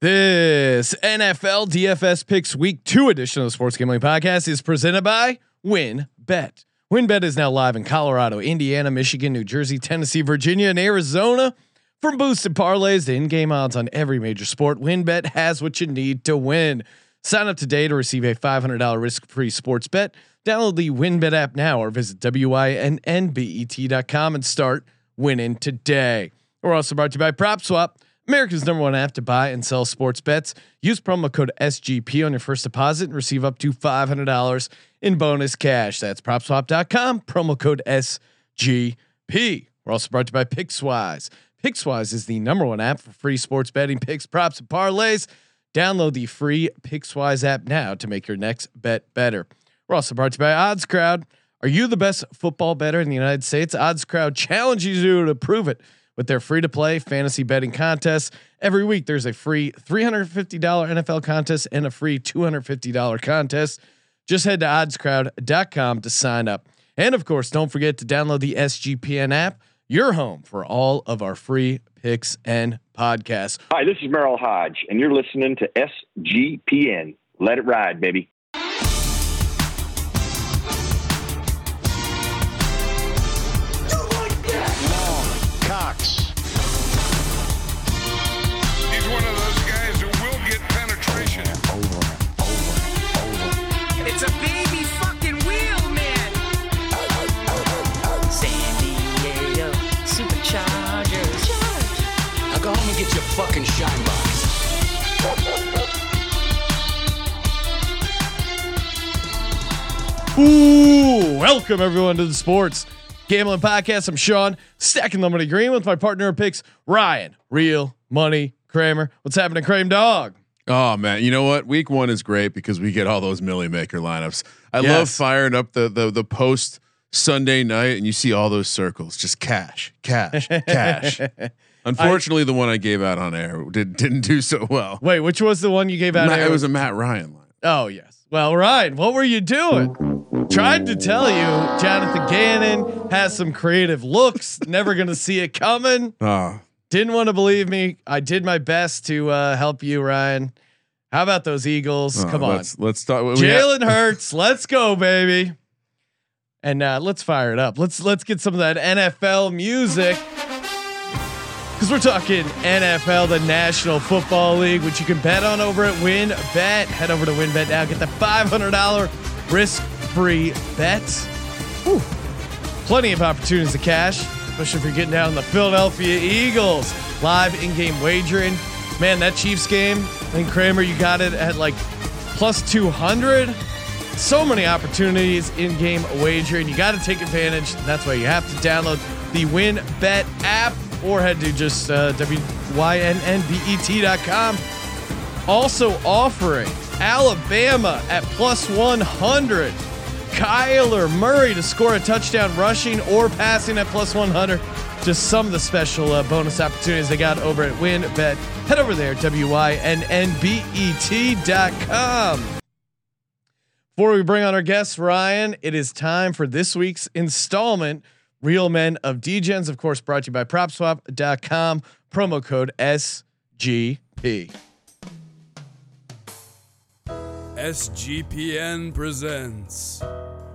This NFL DFS Picks Week 2 edition of the Sports Gambling Podcast is presented by WynnBET. WynnBET is now live in Colorado, Indiana, Michigan, New Jersey, Tennessee, Virginia, and Arizona. From boosted parlays to in-game odds on every major sport, WynnBET has what you need to win. Sign up today to receive a $500 risk-free sports bet. Download the WynnBET app now or visit wynnbet.com and start winning today. We're also brought to you by PropSwap. America's number one app to buy and sell sports bets. Use promo code SGP on your first deposit and receive up to $500 in bonus cash. That's propswap.com, promo code SGP. We're also brought to you by Pickswise. Pickswise is the number one app for free sports betting picks, props, and parlays. Download the free Pickswise app now to make your next bet better. We're also brought to you by Odds Crowd. Are you the best football better in the United States? Odds Crowd challenges you to prove it with their free to play fantasy betting contests. Every week, there's a free $350 NFL contest and a free $250 contest. Just head to oddscrowd.com to sign up. And of course, don't forget to download the SGPN app, your home for all of our free picks and podcasts. Hi, this is Merril Hoge, and you're listening to SGPN. Let it ride, baby. Fucking shine box. Ooh, welcome everyone to the Sports Gambling Podcast. I'm Sean, stacking the money green with my partner in picks, Ryan, Real Money Kramer. What's happening, Kramer Dog? Oh man, you know what? Week one is great because we get all those Milly Maker lineups. I Yes. love firing up the the the post Sunday night and you see all those circles, just cash, cash, cash. Unfortunately, the one I gave out on air did didn't do so well. Wait, which was the one you gave out? Matt- it was a Matt Ryan line. Oh yes. Well, Ryan, what were you doing? Tried to tell you, Jonathan Gannon has some creative looks. Never gonna see it coming. Oh, Didn't want to believe me. I did my best to uh, help you, Ryan. How about those Eagles? oh, Come on, Let's let's have- Jalen Hurts. Let's go, baby. And uh, let's fire it up. Let's let's get some of that NFL music. Because we're talking NFL, the National Football League, which you can bet on over at WynnBET. Head over to WynnBET now. Get the $500 risk-free bet. Whew. Plenty of opportunities to cash, especially if you're getting down the Philadelphia Eagles. Live in-game wagering. Man, that Chiefs game, I think Kramer, you got it at like plus 200. So many opportunities in game wagering. You got to take advantage. That's why you have to download the WynnBET app or head to just uh, wynnbet.com. Also offering Alabama at plus 100. Kyler Murray to score a touchdown rushing or passing at plus 100. Just some of the special uh, bonus opportunities they got over at WynnBET. Head over there, wynnbet.com. Before we bring on our guest, Ryan, it is time for this week's installment. Real Men of Degens, of course, brought to you by PropSwap.com. Promo code SGP. SGPN presents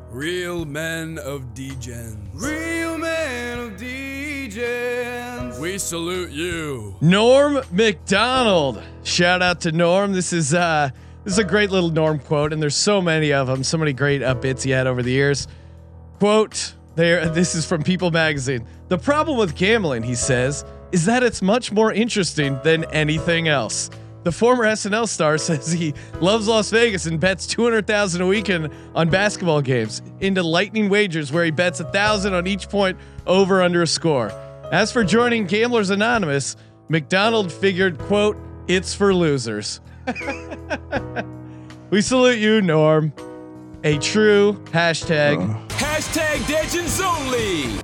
Real Men of Degens. Real Men of Degens. We salute you. Norm Macdonald. Shout out to Norm. This is uh this is a great little Norm quote, and there's so many of them. So many great uh, bits he had over the years. Quote: There. This is from People Magazine. The problem with gambling, he says, is that it's much more interesting than anything else. The former SNL star says he loves Las Vegas and bets 200,000 a weekend on basketball games into lightning wagers where he bets a thousand on each point over under a score. As for joining Gamblers Anonymous, Macdonald figured, quote, it's for losers. we salute you, Norm. A true hashtag. Oh. Hashtag Legends only.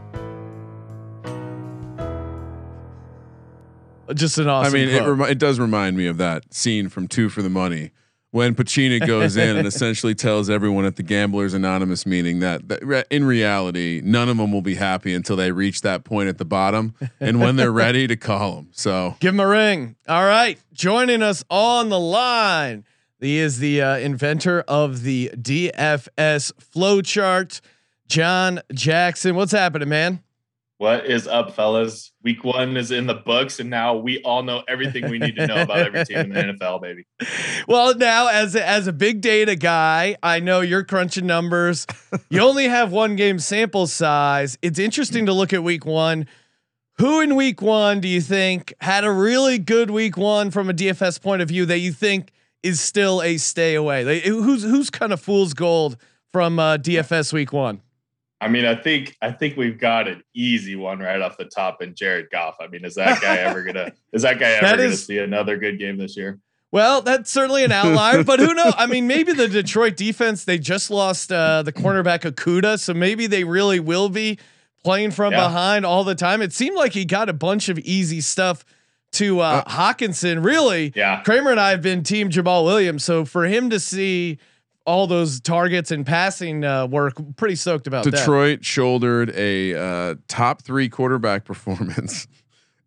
just an awesome. I mean, it, remi- it does remind me of that scene from Two for the Money when Pacino goes in and essentially tells everyone at the Gamblers Anonymous meeting that, that re- in reality, none of them will be happy until they reach that point at the bottom, and when they're ready to call them. So Give him a ring. All right. Joining us on the line. He is the uh, inventor of the DFS flowchart, Jon Jackson. What's happening, man? What is up, fellas? Week one is in the books, and now we all know everything we need to know about every team in the NFL, baby. Well, now as a, as a big data guy, I know you're crunching numbers. you only have one game sample size. It's interesting to look at week one. Who in week one do you think had a really good week one from a DFS point of view that you think is still a stay away? Like, who's who's kind of fool's gold from uh, DFS week one? I mean, I think I think we've got an easy one right off the top in Jared Goff. I mean, is that guy ever gonna is that guy ever That gonna is- see another good game this year? Well, that's certainly an outlier, but who knows? I mean, maybe the Detroit defense, they just lost uh, the cornerback Okudah, so maybe they really will be playing from Yeah. behind all the time. It seemed like he got a bunch of easy stuff to uh, Hockenson. Really, Yeah. Kramer and I have been team Jamaal Williams, so for him to see all those targets and passing uh, work, pretty stoked about that. Detroit shouldered a uh, top three quarterback performance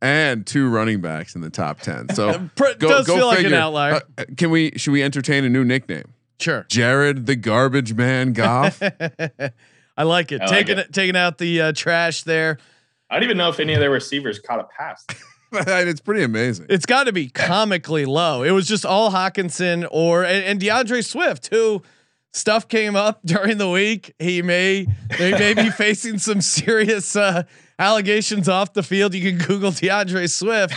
and two running backs in the top ten. So Pr- does feel like an outlier. Uh, can we? Should we entertain a new nickname? Sure. Jared the Garbage Man Goff. I like it. I taking it. it. taking out the uh, trash there. I don't even know if any of their receivers caught a pass. And it's pretty amazing. It's got to be comically low. It was just all Hockenson or and, and DeAndre Swift, who stuff came up during the week. He may they may be facing some serious uh, allegations off the field. You can Google DeAndre Swift.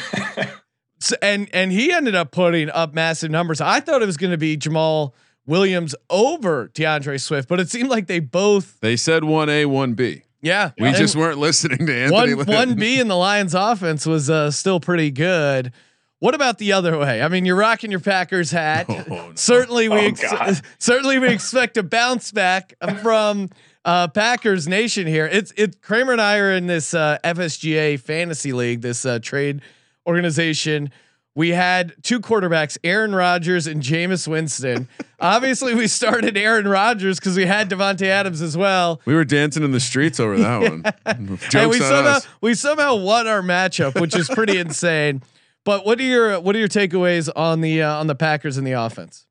So- and and he ended up putting up massive numbers. I thought it was going to be Jamaal Williams over DeAndre Swift, but it seemed like they both. They said one A, one B. Yeah, We And- just weren't listening to Anthony. one one B in the Lions offense was uh, still pretty good. What about the other way? I mean, you're rocking your Packers hat. Oh, no. Certainly, we Oh, ex- certainly we expect a bounce back from uh, Packers Nation here. It's it. Kramer and I are in this uh, FSGA fantasy league, this uh, trade organization. We had two quarterbacks, Aaron Rodgers and Jameis Winston. Obviously, we started Aaron Rodgers because we had Davante Adams as well. We were dancing in the streets over that one. Jokes and we somehow us. we somehow won our matchup, which is pretty insane. But what are your what are your takeaways on the uh, on the Packers and the offense?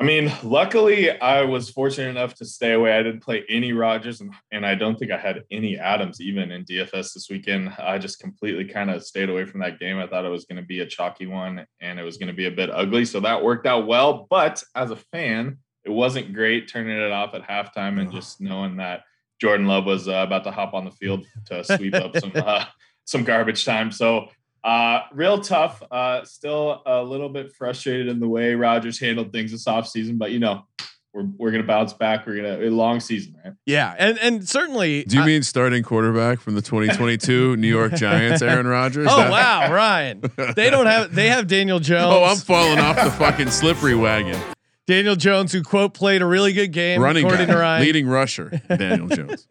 I mean, luckily, I was fortunate enough to stay away. I didn't play any Rodgers, and, and I don't think I had any Adams even in DFS this weekend. I just completely kind of stayed away from that game. I thought it was going to be a chalky one, and it was going to be a bit ugly. So that worked out well. But as a fan, it wasn't great turning it off at halftime and just knowing that Jordan Love was uh, about to hop on the field to sweep up some uh, some garbage time. So uh, real tough. Uh, still a little bit frustrated in the way Rodgers handled things this offseason, but you know, we're we're gonna bounce back. We're gonna a long season, right? Yeah, and and certainly. Do you I- mean starting quarterback from the 2022 New York Giants, Aaron Rodgers? Oh That- wow, Ryan! They don't have they have Daniel Jones. Oh, I'm falling off the fucking slippery wagon. Daniel Jones, who quote played a really good game, Running guy, to Ryan. leading rusher, Daniel Jones.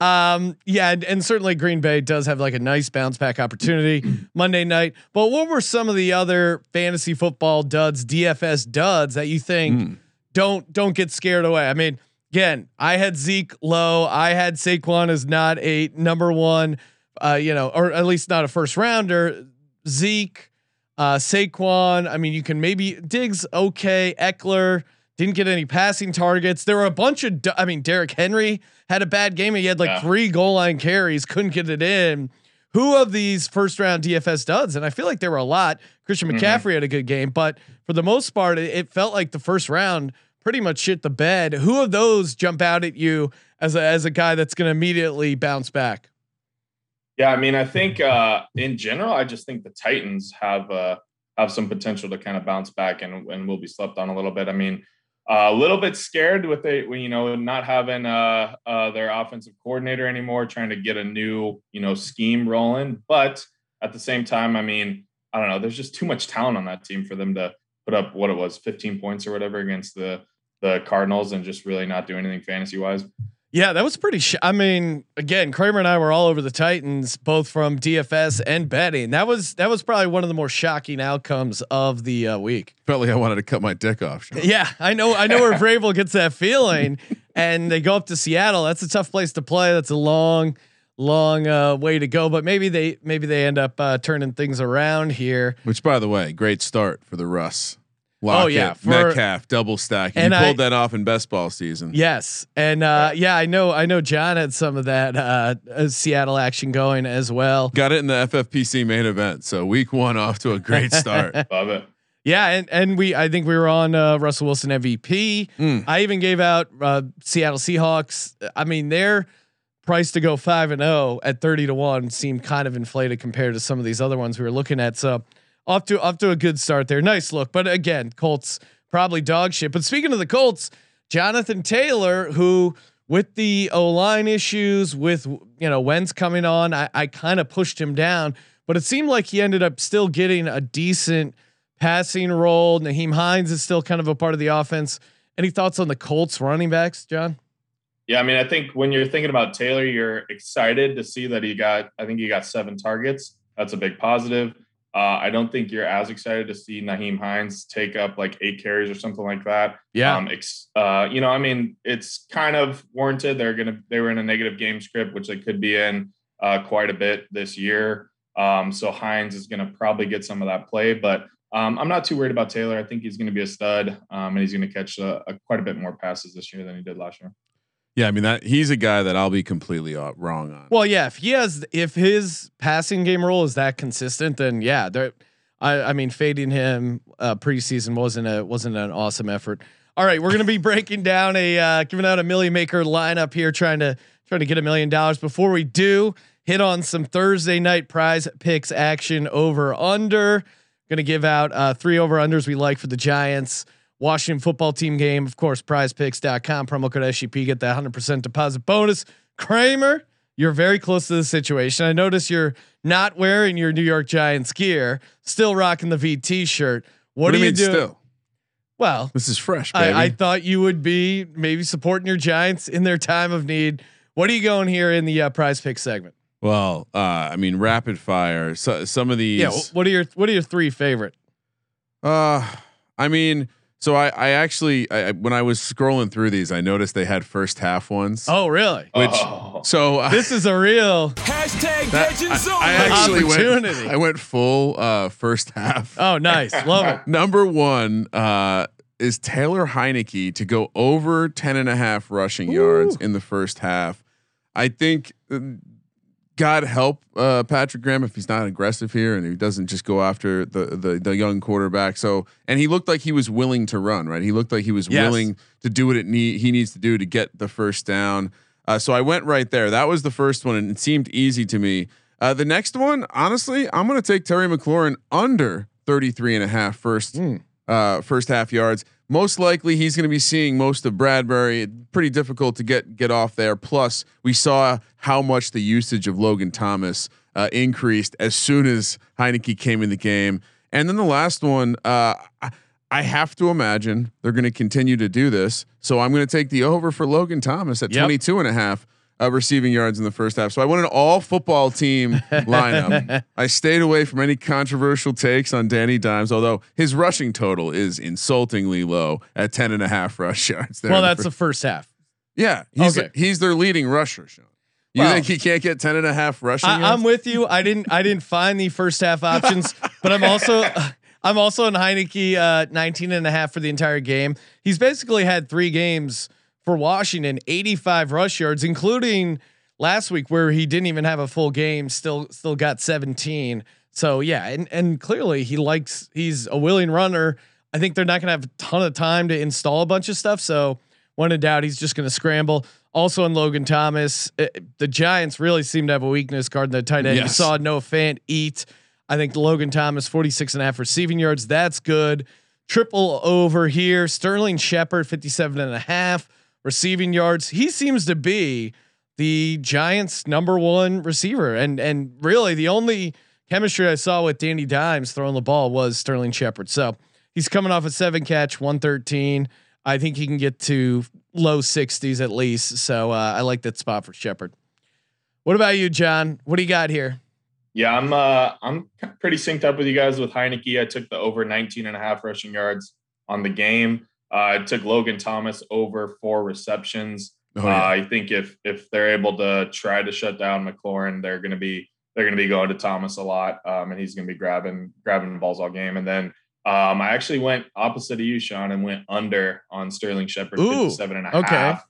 Um, yeah, and, and certainly Green Bay does have like a nice bounce back opportunity Monday night. But what were some of the other fantasy football duds, DFS duds that you think Mm. don't don't get scared away? I mean, again, I had Zeke low. I had Saquon as not a number one, uh, you know, or at least not a first rounder. Zeke, uh, Saquon. I mean, you can maybe Diggs okay. Ekeler didn't get any passing targets. There were a bunch of, I mean, Derrick Henry had a bad game. He had like Yeah. three goal line carries, couldn't get it in. Who of these first round DFS duds? And I feel like there were a lot. Christian Mhm. McCaffrey had a good game, but for the most part, it, it felt like the first round pretty much shit the bed. Who of those jump out at you as a as a guy that's going to immediately bounce back? Yeah, I mean, I think uh, in general, I just think the Titans have uh, have some potential to kind of bounce back and and will be slept on a little bit. I mean, a little bit scared with it, you know, not having uh, uh, their offensive coordinator anymore, trying to get a new you know scheme rolling. But at the same time, I mean, I don't know. There's just too much talent on that team for them to put up what it was, 15 points or whatever against the the Cardinals, and just really not do anything fantasy wise. Yeah, that was pretty. Sh- I mean, again, Kramer and I were all over the Titans, both from DFS and betting. That was that was probably one of the more shocking outcomes of the uh, week. Felt like I wanted to cut my dick off. Sean. Yeah, I know. I know where Vrabel gets that feeling, and they go up to Seattle. That's a tough place to play. That's a long, long uh, way to go. But maybe they maybe they end up uh, turning things around here. Which, by the way, great start for the Russ. Oh, yeah, for- Metcalf double stack. You And pulled I- that off in best ball season. Yes, and uh, yeah, I know. I know Jon had some of that uh, uh, Seattle action going as well. Got it in the FFPC main event. So week one off to a great start. Love it. Yeah, and and we I think we were on uh, Russell Wilson MVP. Mm. I even gave out uh, Seattle Seahawks. I mean, their price to go five and zero at thirty to one seemed kind of inflated compared to some of these other ones we were looking at. So off to off to a good start there. Nice look, but again, Colts probably dog shit. But speaking of the Colts, Jonathan Taylor, who with the O line issues, with you know Wentz coming on, I, I kind of pushed him down, but it seemed like he ended up still getting a decent passing role. Nyheim Hines is still kind of a part of the offense. Any thoughts on the Colts running backs, Jon? Yeah, I mean, I think when you're thinking about Taylor, you're excited to see that he got. I think he got seven targets. That's a big positive. Uh, I don't think you're as excited to see Nyheim Hines take up like eight carries or something like that. Yeah. Um, ex, uh, you know, I mean, it's kind of warranted. They're gonna they were in a negative game script, which they could be in uh, quite a bit this year. Um, so Hines is gonna probably get some of that play, but um, I'm not too worried about Taylor. I think he's gonna be a stud, um, and he's gonna catch a, a, quite a bit more passes this year than he did last year. Yeah, I mean that he's a guy that I'll be completely wrong on. Well, yeah, if he has, if his passing game role is that consistent, then yeah, there. I, I mean, fading him uh, preseason wasn't a wasn't an awesome effort. All right, we're gonna be breaking down a uh, giving out a million maker lineup here, trying to trying to get a million dollars. Before we do, hit on some Thursday night prize picks action over under. Gonna give out uh, three over unders we like for the Giants. Washington football team game, of course, prizepicks.com, promo code SGP, get that 100% deposit bonus. Kramer, you're very close to the situation. I notice you're not wearing your New York Giants gear, still rocking the VT shirt. What, what do are you you mean doing? still? Well, This is fresh, baby. I, I thought you would be maybe supporting your Giants in their time of need. What are you going here in the uh, prize pick segment? well, uh, I mean, rapid fire. So, some of these. Yeah, what are your what are your three favorite? Uh, I mean, so I, I actually, I, I- when I was scrolling through these, I noticed they had first half ones. Oh, really? which Oh. so I- This is a real. Hashtag that- Legends I, I actually went, Opportunity. I went full uh, first half. Oh, nice. Love it. Number one uh, is Taylor Heinicke to go over 10 and a half rushing yards in the first half. I think uh, God help uh, Patrick Graham if he's not aggressive here and he doesn't just go after the, the the young quarterback. So and he looked like he was willing to run, right? He looked like he was Yes. willing to do what it need he needs to do to get the first down. Uh, so I went right there. That was the first one, and it seemed easy to me. Uh, the next one, honestly, I'm going to take Terry McLaurin under 33 and a half first uh, first half yards. Most likely, he's going to be seeing most of Bradberry. Pretty difficult to get get off there. Plus, we saw how much the usage of Logan Thomas uh, increased as soon as Heinicke came in the game. And then the last one, uh, I, have to imagine they're going to continue to do this. So I'm going to take the over for Logan Thomas at Yep. 22 and a half uh, receiving yards in the first half. So I went an all football team lineup. I stayed away from any controversial takes on Danny Dimes, although his rushing total is insultingly low at 10 and a half rush yards. There Well, in the that's the first half. yeah, he's Okay. he's their leading rusher, Sean. You Well- think he can't get 10 and a half rushing I, yards? I'm with you. I didn't. I didn't find the first half options, but I'm also. I'm also in Heinicke, uh, 19 and a half for the entire game. He's basically had three games for Washington, 85 rush yards, including last week where he didn't even have a full game. Still, still got 17. So yeah, and and clearly he likes. He's a willing runner. I think they're not going to have a ton of time to install a bunch of stuff. So when in doubt, he's just going to scramble. Also in Logan Thomas, uh, the Giants really seem to have a weakness guarding the tight end. You saw Noah Fant eat. I think Logan Thomas, 46 and a half receiving yards. That's good. Triple over here. Sterling Shepard, 57 and a half receiving yards. He seems to be the Giants' number one receiver. And and really the only chemistry I saw with Danny Dimes throwing the ball was Sterling Shepard. So He's coming off a seven catch, 113. I think he can get to low 60s at least. So uh, I like that spot for Shepard. What about you, Jon? What do you got here? Yeah, I'm uh I'm pretty synced up with you guys with Heinicke. I took the over 19 and a half rushing yards on the game. Uh, I took Logan Thomas over four receptions. Oh, yeah. uh, I think if if they're able to try to shut down McLaurin, they're going to be they're going to be going to Thomas a lot, um, and he's going to be grabbing grabbing balls all game. And then um, I actually went opposite of you, Sean, and went under on Sterling Shepard, Ooh, 57 and a okay. half.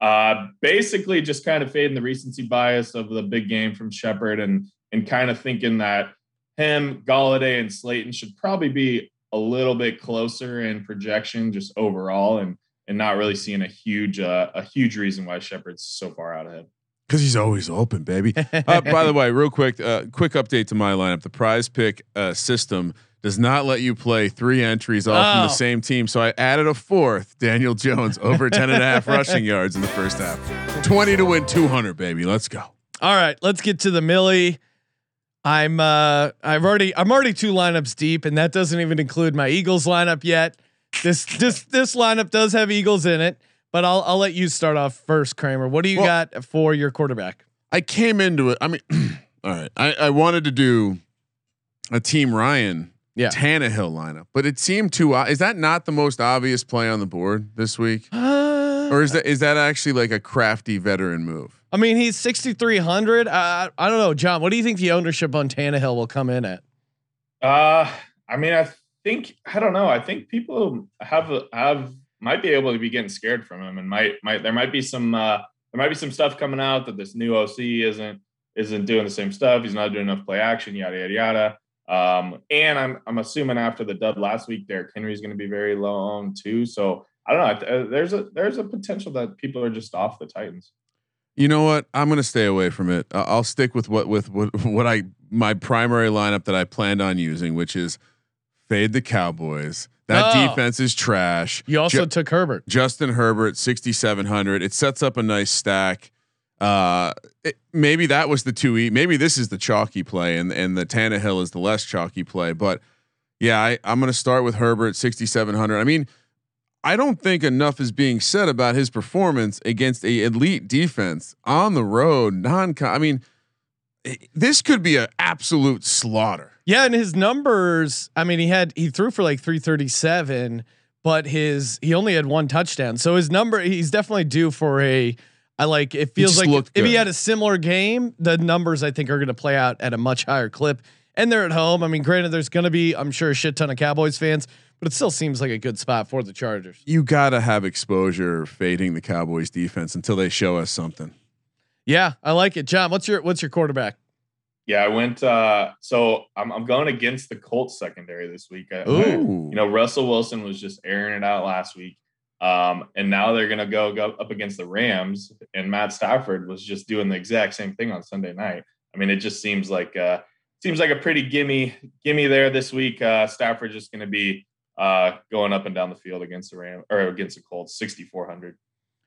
Uh, basically, just kind of fading the recency bias of the big game from Shepard, and and kind of thinking that him, Golladay, and Slayton should probably be a little bit closer in projection, just overall, and and not really seeing a huge uh, a huge reason why Shepard's so far out ahead. Because he's always open, baby. Uh, by the way, real quick, uh, quick update to my lineup. The prize pick uh, system does not let you play three entries all from Oh. the same team. So I added a fourth, Daniel Jones, over 10 and a half rushing yards in the first half. 20 to win 200, baby. Let's go. All right, let's get to the Millie. I'm uh I've already I'm already two lineups deep, and that doesn't even include my Eagles lineup yet. This this this lineup does have Eagles in it, but I'll I'll let you start off first, Kramer. What do you Well- got for your quarterback? I came into it. I mean, all right. I, I wanted to do a Team Ryan Yeah. Tannehill lineup, but it seemed too. Is that not the most obvious play on the board this week? Or is that is that actually like a crafty veteran move? I mean, he's 6,300. Uh, I don't know, Jon. What do you think the ownership on Tannehill will come in at? Uh, I mean, I think I don't know. I think people have have might be able to be getting scared from him, and might might there might be some uh, there might be some stuff coming out that this new OC isn't isn't doing the same stuff. He's not doing enough play action, yada yada yada. Um, and I'm I'm assuming after the dub last week, Derrick Henry is going to be very low owned too. So I don't know. I th- uh, There's a there's a potential that people are just off the Titans. You know what? I'm going to stay away from it. I- I'll stick with what with what what I my primary lineup that I planned on using, which is fade the Cowboys. That Oh. defense is trash. You also Ju- took Herbert. Justin Herbert, 6,700. It sets up a nice stack. Uh, it, maybe that was the two E. Maybe this is the chalky play, and and the Tannehill is the less chalky play. But yeah, I, I'm going to start with Herbert, 6,700. I mean, I don't think enough is being said about his performance against a elite defense on the road. Non, I mean, eh, this could be an absolute slaughter. Yeah, and his numbers. I mean, he had he threw for like 337, but his he only had one touchdown. So his number, he's definitely due for a. I like. It feels like if he had a similar game, the numbers I think are going to play out at a much higher clip. And they're at home. I mean, granted, there's going to be, I'm sure, a shit ton of Cowboys fans, but it still seems like a good spot for the Chargers. You got to have exposure fading the Cowboys defense until they show us something. Yeah, I like it. Jon, what's your what's your quarterback? Yeah, I went. Uh, so I'm I'm going against the Colts secondary this week. I- I- you know, Russell Wilson was just airing it out last week. Um, and now they're gonna go, go up against the Rams, and Matt Stafford was just doing the exact same thing on Sunday night. I mean, it just seems like uh seems like a pretty gimme gimme there this week. Uh Stafford's just gonna be uh going up and down the field against the Ram or against the Colts, 6,400.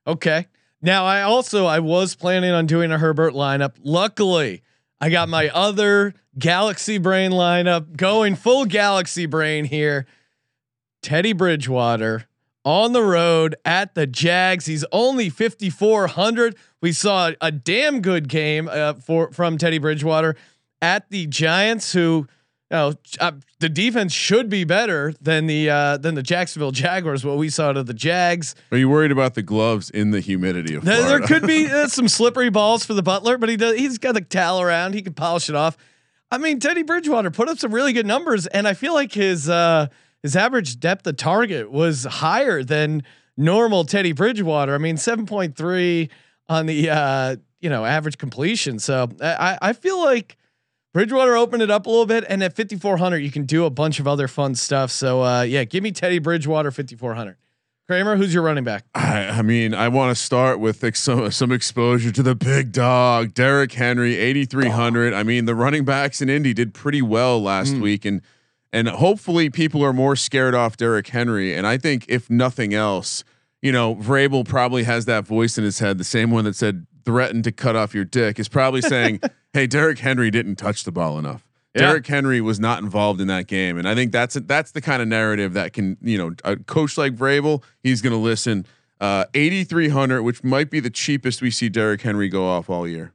Okay. Now I also I was planning on doing a Herbert lineup. Luckily, I got my other Galaxy Brain lineup going full Galaxy Brain here. Teddy Bridgewater on the road at the Jags. He's only 5400. We saw a damn good game uh, for from Teddy Bridgewater at the Giants who you know, uh, the defense should be better than the uh, than the Jacksonville Jaguars. What we saw to the Jags. Are you worried about the gloves in the humidity of There, there could be uh, some slippery balls for the Butler, but he does. He's got the towel around. He can polish it off. I mean, Teddy Bridgewater put up some really good numbers, and I feel like his uh, his average depth of target was higher than normal Teddy Bridgewater. I mean, seven point three on the uh, you know average completion. So I I feel like. Bridgewater opened it up a little bit, and at 5400, you can do a bunch of other fun stuff. So, uh, yeah, give me Teddy Bridgewater 5400. Kramer, who's your running back? I, I mean, I want to start with ex- some some exposure to the big dog, Derrick Henry, eighty three hundred. I mean, the running backs in Indy did pretty well last Mm. week, and and hopefully people are more scared off Derrick Henry. And I think if nothing else, you know, Vrabel probably has that voice in his head, the same one that said threaten to cut off your dick, is probably saying, "Hey, Derrick Henry didn't touch the ball enough." Yeah. Derrick Henry was not involved in that game, and I think that's that's the kind of narrative that can you know a coach like Vrabel he's going to listen. Uh, 8,300, which might be the cheapest we see Derrick Henry go off all year.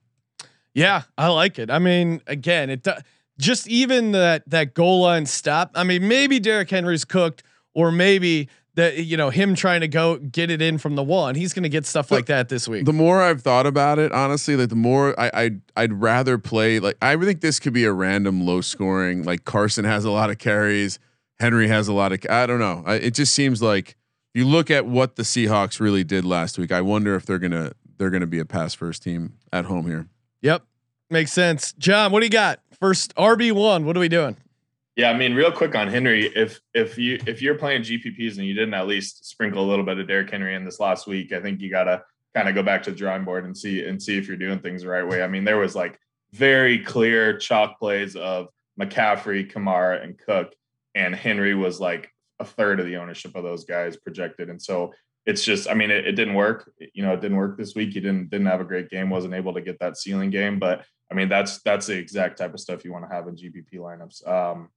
Yeah, I like it. I mean, again, it do- just even that that goal line stop. I mean, maybe Derrick Henry's cooked, or maybe that you know him trying to go get it in from the one. He's going to get stuff like that this week. The more I've thought about it, honestly, like the more I I'd, I'd rather play like I think this could be a random low scoring. Like Carson has a lot of carries, Henry has a lot of. I don't know. I, it just seems like you look at what the Seahawks really did last week. I wonder if they're gonna they're gonna be a pass first team at home here. Yep, makes sense. Jon, what do you got? First RB one. What are we doing? Yeah, I mean, real quick on Henry, if if you if you're playing GPPs and you didn't at least sprinkle a little bit of Derrick Henry in this last week, I think you gotta kind of go back to the drawing board and see and see if you're doing things the right way. I mean, there was like very clear chalk plays of McCaffrey, Kamara, and Cook, and Henry was like a third of the ownership of those guys projected, and so it's just, I mean, it, it didn't work. You know, it didn't work this week. He didn't didn't have a great game, wasn't able to get that ceiling game, but I mean, that's that's the exact type of stuff you want to have in GPP lineups. Um,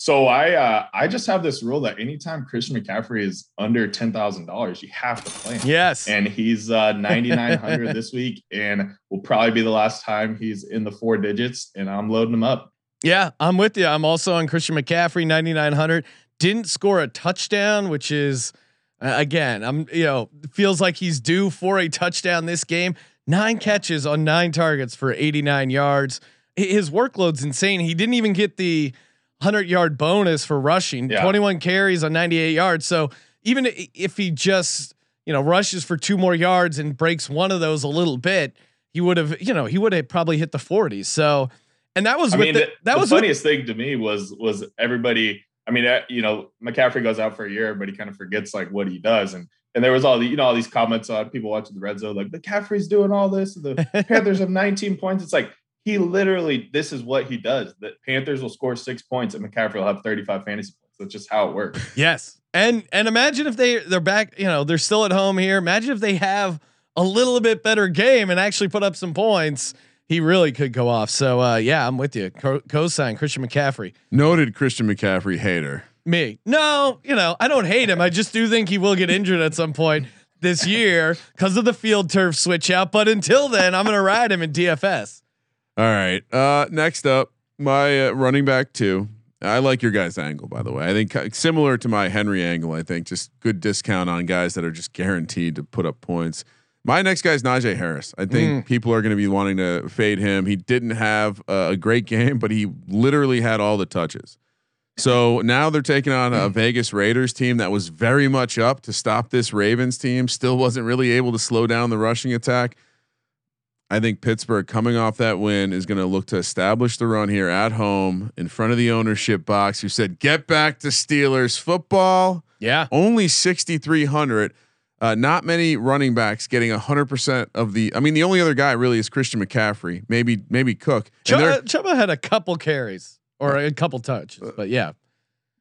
so I uh, I just have this rule that anytime Christian McCaffrey is under ten thousand dollars, you have to play him. Yes, And he's uh, ninety nine hundred this week, and will probably be the last time he's in the four digits. And I'm loading him up. Yeah, I'm with you. I'm also on Christian McCaffrey, 9900. Didn't score a touchdown, which is uh, again, I'm you know feels like he's due for a touchdown this game. Nine catches on nine targets for 89 yards. His workload's insane. He didn't even get the 100 yard bonus for rushing. Yeah. 21 carries on 98 yards. So even if he just you know rushes for two more yards and breaks one of those a little bit, he would have you know he would have probably hit the 40s. So. And that was I with mean, the, the, that the was with- funniest thing to me was was everybody. I mean, uh, you know, McCaffrey goes out for a year, everybody kind of forgets like what he does, and and there was all the you know all these comments on people watching the red zone like McCaffrey's doing all this, the Panthers have 19 points. It's like he literally this is what he does. The Panthers will score six points, and McCaffrey will have 35 fantasy points. That's just how it works. Yes. And and imagine if they they're back, you know, they're still at home here. Imagine if they have a little bit better game and actually put up some points. He really could go off. So uh yeah, I'm with you. Co- Co-sign Christian McCaffrey. Noted Christian McCaffrey hater. Me. No, you know, I don't hate him. I just do think he will get injured at some point this year because of the field turf switch out. But until then, I'm gonna ride him in DFS. All right. Uh, next up, my uh, running back two. I like your guys' angle, by the way. I think uh, similar to my Henry angle. I think just good discount on guys that are just guaranteed to put up points. My next guy is Najee Harris. I think people are going to be wanting to fade him. He didn't have uh, a great game, but he literally had all the touches. So now they're taking on a Vegas Raiders team that was very much up to stop this Ravens team. Still wasn't really able to slow down the rushing attack. I think Pittsburgh coming off that win is going to look to establish the run here at home in front of the ownership box who said, get back to Steelers football. Yeah. Only 6,300. Uh, not many running backs getting 100% of the. I mean, the only other guy really is Christian McCaffrey, maybe, maybe Cook. Ch- And they're uh, Chuba had a couple carries or a couple touches, but yeah,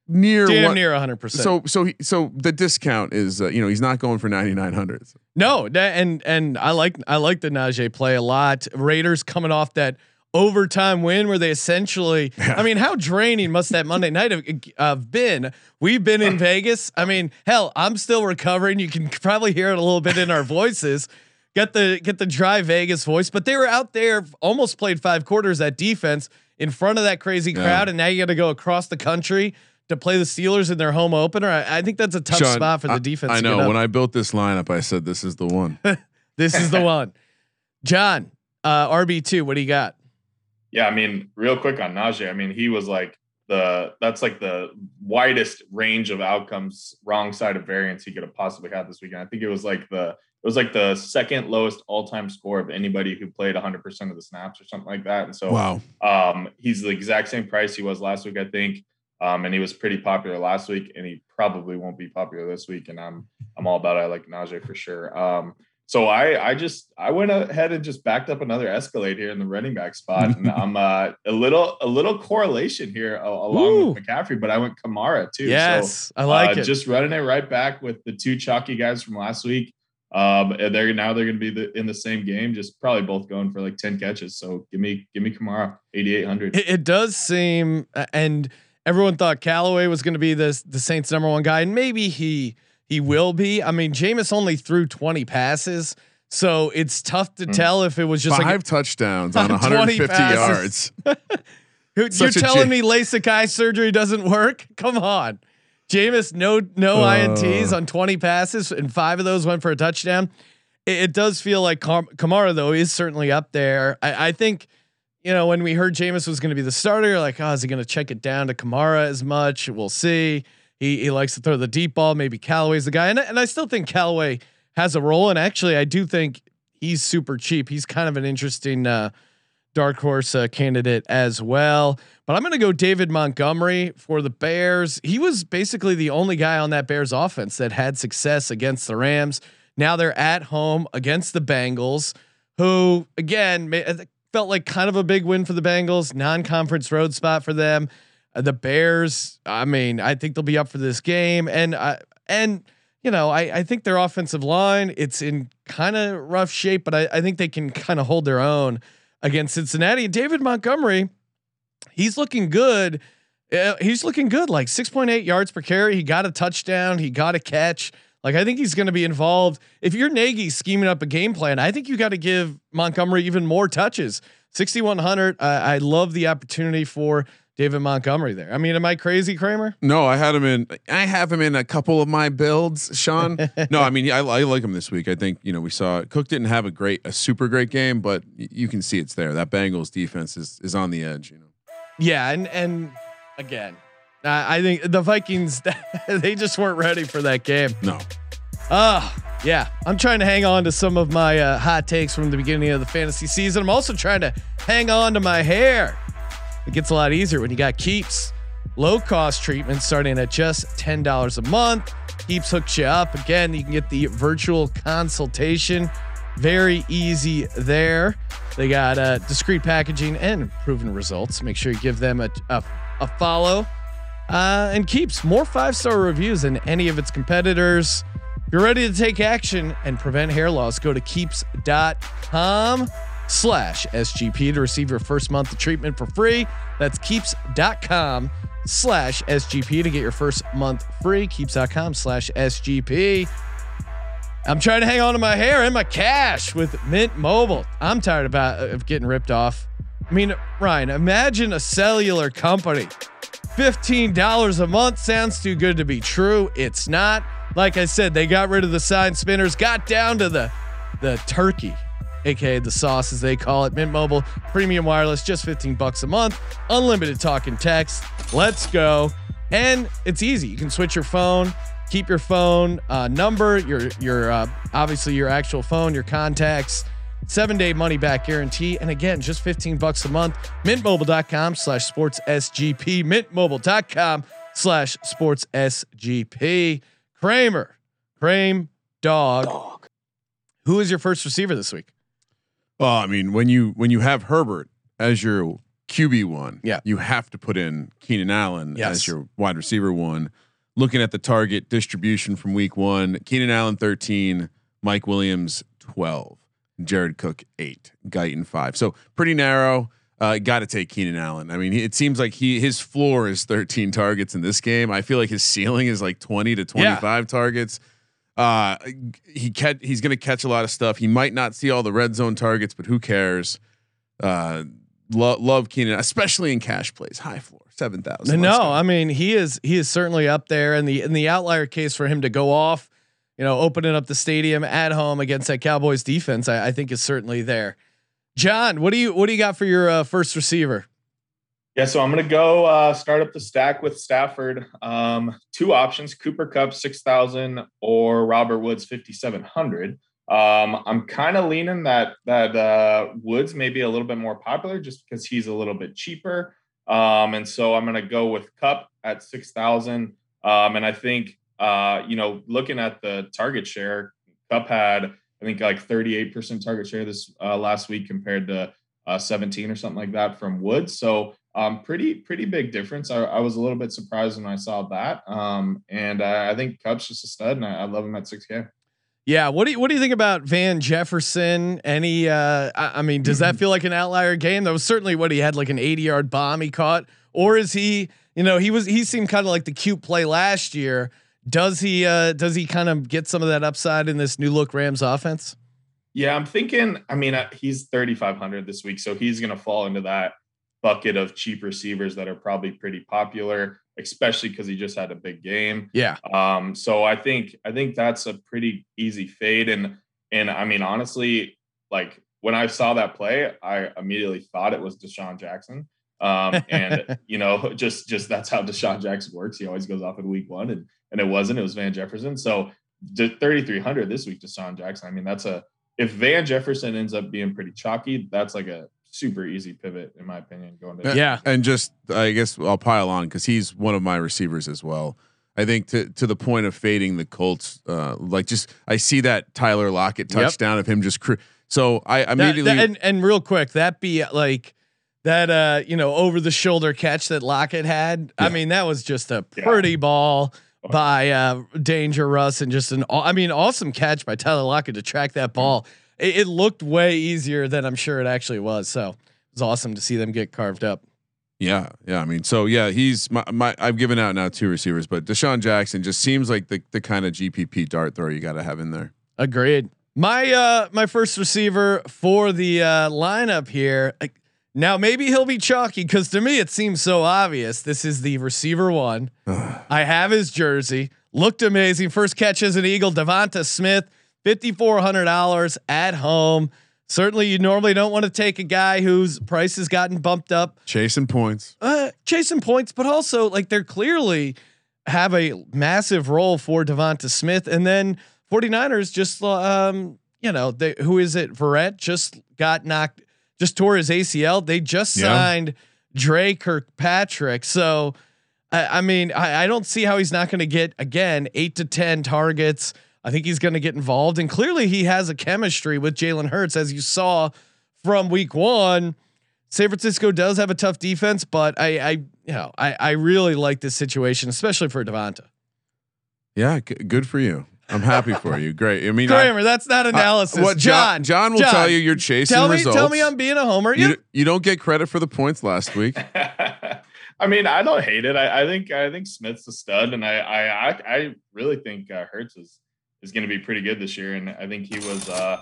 near damn one- near 100. percent So, so, he, so the discount is, uh, you know, he's not going for 9,900. No, that, and and I like I like the Najee play a lot. Raiders coming off that overtime win where they essentially, I mean, how draining must that Monday night have uh, been? We've been in Vegas. I mean, hell, I'm still recovering. You can probably hear it a little bit in our voices. Get the get the dry Vegas voice, but they were out there, almost played five quarters at defense in front of that crazy Yeah. crowd, and now you got to go across the country to play the Steelers in their home opener. I, I think that's a tough Sean, spot for the I- defense. I know when I built this lineup, I said this is the one. This is the one. Jon, uh, RB two. What do you got? Yeah, I mean, real quick on Najee. I mean, he was like the that's like the widest range of outcomes, wrong side of variance he could have possibly had this weekend. I think it was like the it was like the second lowest all time score of anybody who played 100 percent of the snaps or something like that. And so, wow. um, he's the exact same price he was last week, I think. Um, and he was pretty popular last week, and he probably won't be popular this week. And I'm I'm all about it. I like Najee for sure. Um, so I I just I went ahead and just backed up another Escalade here in the running back spot, and I'm uh, a little a little correlation here a- along Ooh. with McCaffrey, but I went Kamara too. Yes, so, I like uh, it. Just running it right back with the two chalky guys from last week. Um, and they're now they're going to be the, in the same game, just probably both going for like ten catches. So give me give me Kamara eighty eight hundred. It, it does seem, uh, and everyone thought Callaway was going to be the the Saints' number one guy, and maybe he he will be. I mean, Jameis only threw twenty passes, so it's tough to Mm. tell if it was just Five like touchdowns on on 20 150 passes. yards. You're Such telling me LASIK eye surgery doesn't work? Come on. Jameis, no no Uh. INTs on 20 passes, and five of those went for a touchdown. It, it does feel like Kam- Kamara, though, is certainly up there. I, I think, you know, when we heard Jameis was going to be the starter, like, oh, is he going to check it down to Kamara as much? We'll see. He, he likes to throw the deep ball. Maybe Callaway's the guy. And, and I still think Callaway has a role. And actually, I do think he's super cheap. He's kind of an interesting uh, dark horse uh, candidate as well. But I'm going to go David Montgomery for the Bears. He was basically the only guy on that Bears offense that had success against the Rams. Now they're at home against the Bengals, who again ma- felt like kind of a big win for the Bengals, non-conference road spot for them. Uh, the Bears, I mean, I think they'll be up for this game, and uh, and you know, I I think their offensive line it's in kind of rough shape, but I, I think they can kind of hold their own against Cincinnati. David Montgomery, he's looking good. Uh, he's looking good, like 6.8 yards per carry. He got a touchdown. He got a catch. Like I think he's going to be involved. If you're Nagy scheming up a game plan, I think you got to give Montgomery even more touches. 6100. Uh, I love the opportunity for David Montgomery there. I mean, am I crazy, Kramer? No, I had him in. I have him in a couple of my builds, Sean. no, I mean I, I like him this week. I think you know we saw Cook didn't have a great, a super great game, but you can see it's there. That Bengals defense is is on the edge. You know. Yeah, and and again, I think the Vikings they just weren't ready for that game. No, Ah, yeah. I'm trying to hang on to some of my uh, hot takes from the beginning of the fantasy season. I'm also trying to hang on to my hair. It gets a lot easier when you got Keeps. Low cost treatment starting at just $10 a month. Keeps hooks you up. Again, you can get the virtual consultation. Very easy there. They got uh, discreet packaging and proven results. Make sure you give them a, a, a follow. Uh, and keeps more five star reviews than any of its competitors. If you're ready to take action and prevent hair loss, go to keeps.com slash SGP to receive your first month of treatment for free. That's keeps.com slash SGP to get your first month free. Keeps.com slash SGP. I'm trying to hang on to my hair and my cash with Mint Mobile. I'm tired about of getting ripped off. I mean, Ryan, imagine a cellular company. $15 a month sounds too good to be true. It's not. Like I said, they got rid of the sign spinners, got down to the the turkey, aka the sauce as they call it. Mint Mobile premium wireless, just 15 bucks a month, unlimited talk and text. Let's go. And it's easy. You can switch your phone, keep your phone uh, number, your your uh, obviously your actual phone, your contacts. Seven day money back guarantee. And again, just 15 bucks a month. Mintmobile.com slash sports SGP. Mintmobile.com slash sports SGP. Kramer, Crame, dog. Who is your first receiver this week? Well, I mean, when you when you have Herbert as your QB one, Yeah. you have to put in Keenan Allen Yes. as your wide receiver one. Looking at the target distribution from week one, Keenan Allen thirteen, Mike Williams twelve, Jared Cook eight, Guyton five. So pretty narrow. Uh, Got to take Keenan Allen. I mean, it seems like he his floor is 13 targets in this game. I feel like his ceiling is like 20 to 25 targets. Uh, he catch, he's going to catch a lot of stuff. He might not see all the red zone targets, but who cares? Uh, lo- love Keenan, especially in cash plays, high floor, seven thousand. No, I mean he is he is certainly up there in the in the outlier case for him to go off, you know, opening up the stadium at home against that Cowboys defense. I, I think is certainly there. Jon, what do you what do you got for your uh, first receiver? Yeah, so I'm going to go uh, start up the stack with Stafford. Um, two options: Cooper Kupp six thousand or Robert Woods fifty seven hundred. Um, I'm kind of leaning that that uh, Woods may be a little bit more popular just because he's a little bit cheaper. Um, and so I'm going to go with Cup at six thousand. Um, and I think uh, you know, looking at the target share, Kupp had I think like 38% target share this uh, last week compared to uh, 17 or something like that from Woods. So um, pretty pretty big difference. I, I was a little bit surprised when I saw that. Um, and uh, I think Kupp's just a stud, and I, I love him at 6K. Yeah. What do you What do you think about Van Jefferson? Any? Uh, I, I mean, does that feel like an outlier game? That was certainly what he had, like an 80 yard bomb he caught, or is he? You know, he was he seemed kind of like the cute play last year. Does he? Uh, does he kind of get some of that upside in this new look Rams offense? Yeah, I'm thinking. I mean, uh, he's 3,500 this week, so he's going to fall into that bucket of cheap receivers that are probably pretty popular, especially because he just had a big game. Yeah. Um, so I think I think that's a pretty easy fade. And and I mean, honestly, like when I saw that play, I immediately thought it was DeSean Jackson. Um, and you know, just just that's how DeSean Jackson works. He always goes off in week one, and and it wasn't. It was Van Jefferson. So 3,300 this week, DeSean Jackson. I mean, that's a if Van Jefferson ends up being pretty chalky, that's like a super easy pivot in my opinion going to yeah and just i guess i'll pile on because he's one of my receivers as well i think to to the point of fading the colts uh like just i see that tyler lockett touchdown yep. of him just cr- so i immediately that, that, and, and real quick that be like that uh you know over the shoulder catch that lockett had yeah. i mean that was just a pretty yeah. ball by uh danger russ and just an i mean awesome catch by tyler lockett to track that ball mm-hmm it, it, looked way easier than I'm sure it actually was. So it was awesome to see them get carved up. Yeah, yeah. I mean, so yeah, he's my, my I've given out now two receivers, but DeSean Jackson just seems like the the kind of GPP dart throw you got to have in there. Agreed. My uh my first receiver for the uh lineup here. Now maybe he'll be chalky because to me it seems so obvious. This is the receiver one. I have his jersey. Looked amazing. First catch as an Eagle. DeVonta Smith $5,400 at home. Certainly, you normally don't want to take a guy whose price has gotten bumped up. Chasing points. Uh, chasing points, but also like they're clearly have a massive role for DeVonta Smith. And then 49ers just, um, you know, they, who is it? Verrett just got knocked, just tore his ACL. They just signed yeah. Dre Kirkpatrick. So, I, I mean, I, I don't see how he's not going to get, again, eight to 10 targets. I think he's going to get involved, and clearly he has a chemistry with Jalen Hurts, as you saw from Week One. San Francisco does have a tough defense, but I, I, you know, I, I really like this situation, especially for DeVonta. Yeah, g- good for you. I'm happy for you. Great. I mean, Kramer, I, that's not analysis. Uh, what Jon? Jon will Jon, tell you you're chasing tell me, results. Tell me I'm being a homer. You, you don't get credit for the points last week. I mean, I don't hate it. I, I, think I think Smith's a stud, and I I I really think uh, Hurts is is going to be pretty good this year. And I think he was uh,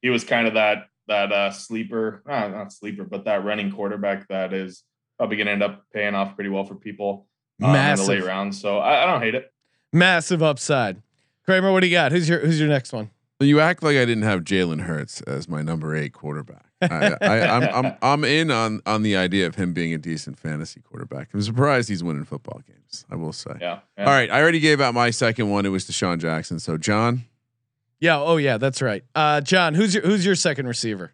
he was kind of that that uh, sleeper, uh, not sleeper, but that running quarterback that is probably going to end up paying off pretty well for people um, in the late rounds. So I, I don't hate it. Massive upside. Kramer, what do you got? Who's your Who's your next one? You act like I didn't have Jalen Hurts as my number eight quarterback. I, I, am I'm, I'm I'm in on on the idea of him being a decent fantasy quarterback. I'm surprised he's winning football games. I will say. Yeah, yeah. All right. I already gave out my second one. It was DeSean Jackson. So Jon. Yeah. Oh yeah. That's right. Uh, Jon, who's your who's your second receiver?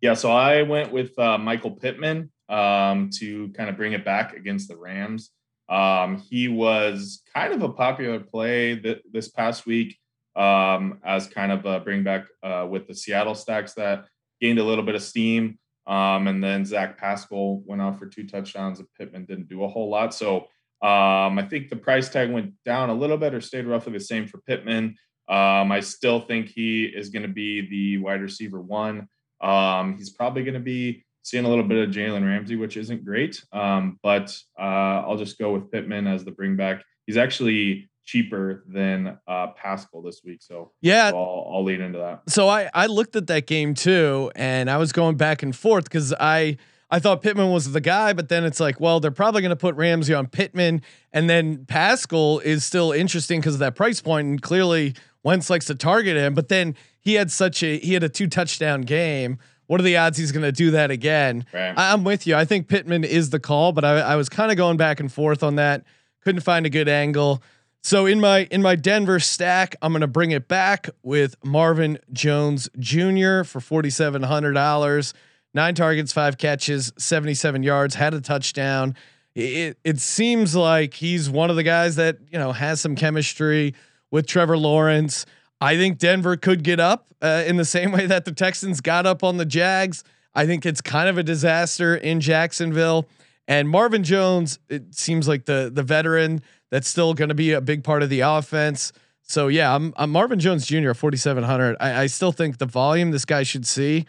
Yeah. So I went with uh, Michael Pittman um, to kind of bring it back against the Rams. Um, he was kind of a popular play th- this past week um, as kind of a bring back uh, with the Seattle stacks that gained a little bit of steam. Um, and then Zach Pascal went out for two touchdowns, and Pittman didn't do a whole lot. So um, I think the price tag went down a little bit or stayed roughly the same for Pittman. Um, I still think he is going to be the wide receiver one. Um, he's probably going to be seeing a little bit of Jalen Ramsey, which isn't great. Um, but uh, I'll just go with Pittman as the bring back. He's actually cheaper than uh, Pascal this week. So yeah, so I'll, I'll lead into that. So I I looked at that game too, and I was going back and forth because I. I thought Pittman was the guy, but then it's like, well, they're probably going to put Ramsey on Pittman, and then Pascal is still interesting because of that price point, and clearly Wentz likes to target him. But then he had such a he had a two touchdown game. What are the odds he's going to do that again? Right. I, am with you. I think Pittman is the call, but I, I was kind of going back and forth on that. Couldn't find a good angle. So in my in my Denver stack, I'm gonna bring it back with Marvin Jones Jr. for forty seven hundred dollars. Nine targets, five catches, seventy seven yards, had a touchdown. It it seems like he's one of the guys that you know has some chemistry with Trevor Lawrence. I think Denver could get up uh, in the same way that the Texans got up on the Jags. I think it's kind of a disaster in Jacksonville. And Marvin Jones, it seems like the the veteran that's still going to be a big part of the offense. so yeah, I'm, I'm Marvin Jones Jr. 4,700. I, I still think the volume this guy should see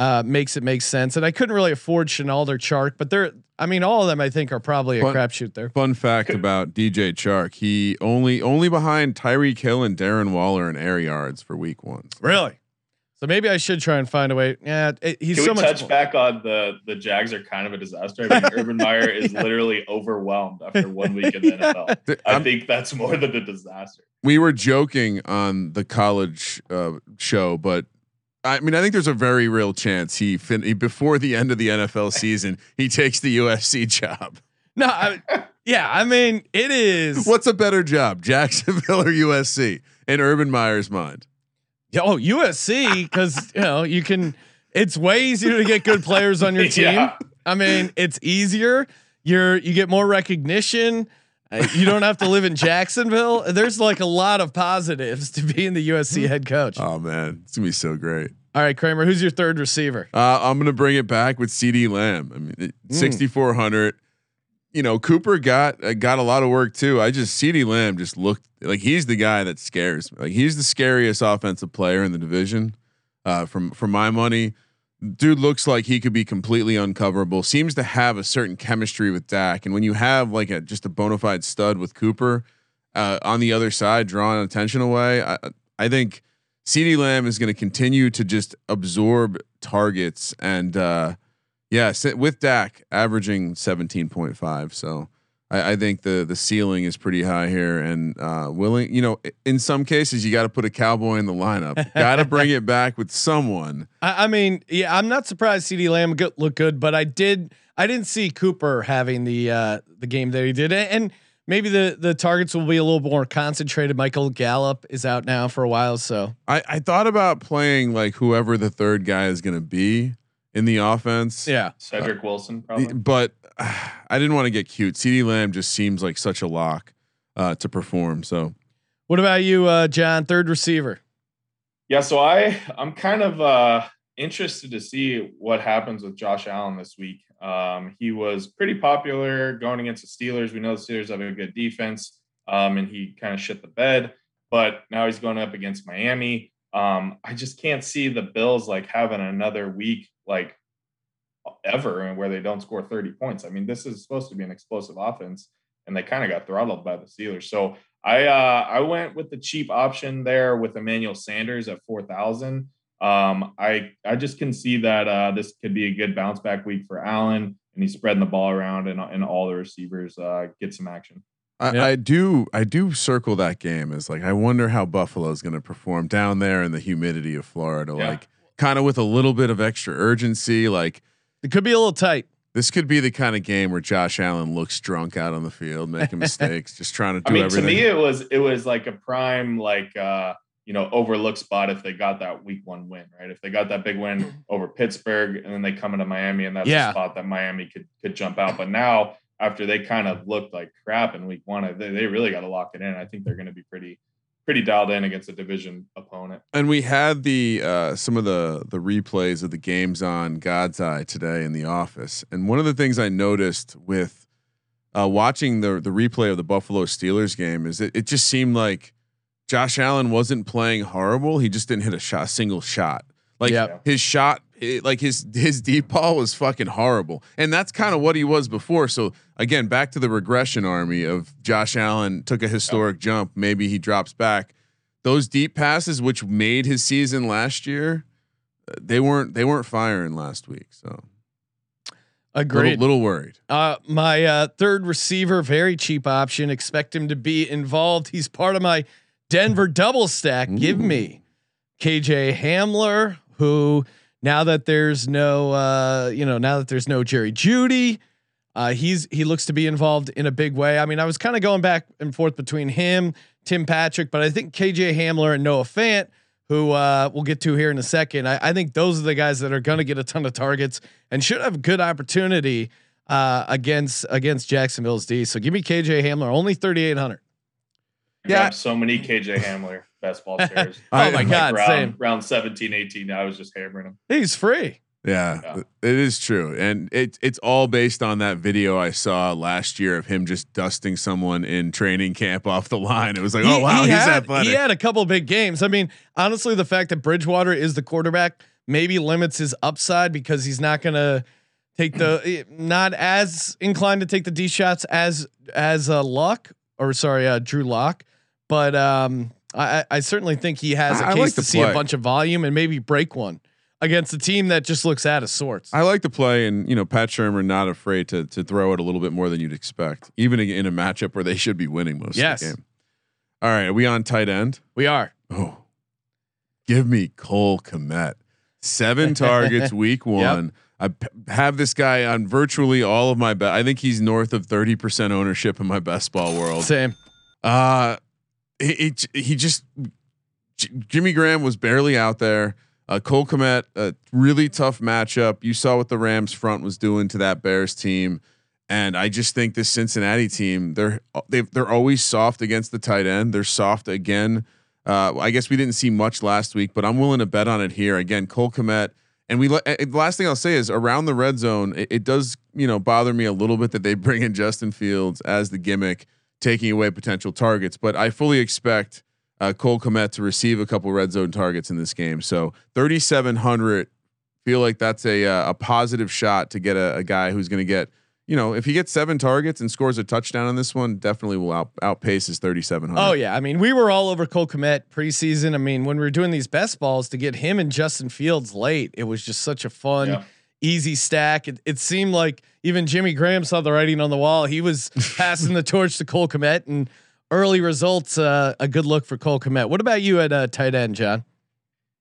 uh, makes it make sense. And I couldn't really afford Shenault or Chark, but they're, I mean, all of them I think are probably a Fun- crapshoot there. Fun fact about DJ Chark: he only only behind Tyreek Hill and Darren Waller in air yards for week one. Really? So maybe I should try and find a way. Yeah, it, he's Can so we much. touch back on the the Jags are kind of a disaster? I mean, Urban Meyer is literally overwhelmed after one week in the NFL. Th- I I'm- think that's more than a disaster. we were joking on the college uh, show, but I mean, I think there's a very real chance he, fin- he before the end of the NFL season he takes the USC job. No, I, yeah, I mean it is. What's a better job, Jacksonville or USC? In Urban Meyer's mind, Yeah, Oh, USC because you know you can. It's way easier to get good players on your team. Yeah. I mean, it's easier. You're you get more recognition. Uh, you don't have to live in Jacksonville. There's like a lot of positives to being the USC head coach. oh man, it's gonna be so great. All right, Kramer, who's your third receiver? Uh, I'm gonna bring it back with CD Lamb. I mean, Mm. 6400. You know, Cooper got uh, got a lot of work too. I just CD Lamb just looked like he's the guy that scares me. Like he's the scariest offensive player in the division. Uh, from from my money, dude looks like he could be completely uncoverable. Seems to have a certain chemistry with Dak, and when you have like a just a bona fide stud with Cooper uh, on the other side, drawing attention away, I I think. CD Lamb is going to continue to just absorb targets and uh yeah, with Dak averaging 17.5. So I, I think the the ceiling is pretty high here and uh willing, you know, in some cases you got to put a cowboy in the lineup. got to bring it back with someone. I, I mean, yeah, I'm not surprised CD Lamb go, looked good, but I did I didn't see Cooper having the uh the game that he did, and maybe the the targets will be a little more concentrated. Michael Gallup is out now for a while, so I I thought about playing like whoever the third guy is going to be in the offense. yeah. Cedric Wilson, probably. But uh, I didn't want to get cute. CD Lamb just seems like such a lock uh to perform. So What about you, uh, Jon? Third receiver. Yeah, so I I'm kind of uh interested to see what happens with Josh Allen this week. Um, he was pretty popular going against the Steelers. We know the Steelers have a good defense, um, and he kind of shit the bed. But now he's going up against Miami. Um, I just can't see the Bills like having another week like ever and where they don't score 30 points. I mean, this is supposed to be an explosive offense, and they kind of got throttled by the Steelers. So I uh, I went with the cheap option there with Emmanuel Sanders at four thousand. Um, I I just can see that uh, this could be a good bounce back week for Allen, and he's spreading the ball around, and, and all the receivers uh, get some action. I, Yeah. I do I do circle that game as like I wonder how Buffalo's going to perform down there in the humidity of Florida, Yeah. like kind of with a little bit of extra urgency. Like It could be a little tight. this could be the kind of game where Josh Allen looks drunk out on the field, making mistakes, just trying to do I mean, everything. to me, it was it was like a prime like uh, you know overlook spot if they got that week one win, right? If they got that big win over Pittsburgh, and then they come into Miami, and that's Yeah. a spot that Miami could could jump out. But now, after they kind of looked like crap in week one, they, they really got to lock it in. I think they're going to be pretty pretty dialed in against a division opponent. and we had the uh, some of the the replays of the games on God's Eye today in the office, and one of the things I noticed with uh, watching the the replay of the Buffalo Steelers game is it, it just seemed like Josh Allen wasn't playing horrible. He just didn't hit a shot, a single shot. Like Yep. his shot, it- like his his deep ball was fucking horrible, and that's kind of what he was before. So again, back to the regression army of Josh Allen took a historic jump. Maybe he drops back. Those deep passes, which made his season last year, uh, they weren't they weren't firing last week. So Agreed. little, little worried. Uh, my uh, third receiver, very cheap option. Expect him to be involved. He's part of my Denver double stack. Give me KJ Hamler, who now that there's no, uh, you know, now that there's no Jerry Jeudy, uh, he's he looks to be involved in a big way. I mean, I was kind of going back and forth between him, Tim Patrick, but I think KJ Hamler and Noah Fant, who uh, we'll get to here in a second, I, I think those are the guys that are going to get a ton of targets and should have a good opportunity uh, against against Jacksonville's D. So give me KJ Hamler, only thirty eight hundred. Yeah, Yeah. so many KJ Hamler best ball shares. Oh I- my Like god, round, same. round 17, 18, I was just hammering him. He's free. Yeah, Yeah. it is true, and it's it's all based on that video I saw last year of him just dusting someone in training camp off the line. It was like, oh wow, he's had, athletic. He had a couple big games. I mean, honestly, the fact that Bridgewater is the quarterback maybe limits his upside because he's not gonna take the eh, not as inclined to take the D shots as as uh, Luck or sorry, uh, Drew Lock. But um, I, I- certainly think he has a I- case like to the see a bunch of volume and maybe break one against a team that just looks out of sorts. I like to play, and you know, Pat Shurmur not afraid to to throw it a little bit more than you'd expect, even in- a matchup where they should be winning most Yes. of the game. All right, are we on tight end? we are. Oh, give me Cole Kmet. Seven targets week one. I p- have this guy on virtually all of my bet. I think he's north of 30% ownership in my best ball world. Same. Uh, he, he, just, Jimmy Graham was barely out there. Uh, Cole Kmet, a really tough matchup. You saw what the Rams front was doing to that Bears team. And I just think this Cincinnati team, they're they they're always soft against the tight end. They're soft again. Uh, I guess we didn't see much last week, but I'm willing to bet on it here again. Cole Kmet, and we. le- uh, The last thing I'll say is around the red zone, it, it does you know bother me a little bit that they bring in Justin Fields as the gimmick, taking away potential targets. But I fully expect uh, Cole Kmet to receive a couple red zone targets in this game. So 3,700, feel like that's a uh, a positive shot to get a, a guy who's going to get. You know, if he gets seven targets and scores a touchdown on this one, definitely will out, outpace his 3,700. Oh yeah, I mean we were all over Cole Kmet preseason. I mean when we were doing these best balls to get him and Justin Fields late, it was just such a fun, Yeah. Easy stack. It, it seemed like even Jimmy Graham saw the writing on the wall. He was passing the torch to Cole Kmet, and early results uh, a good look for Cole Kmet. What about you at uh, tight end, Jon?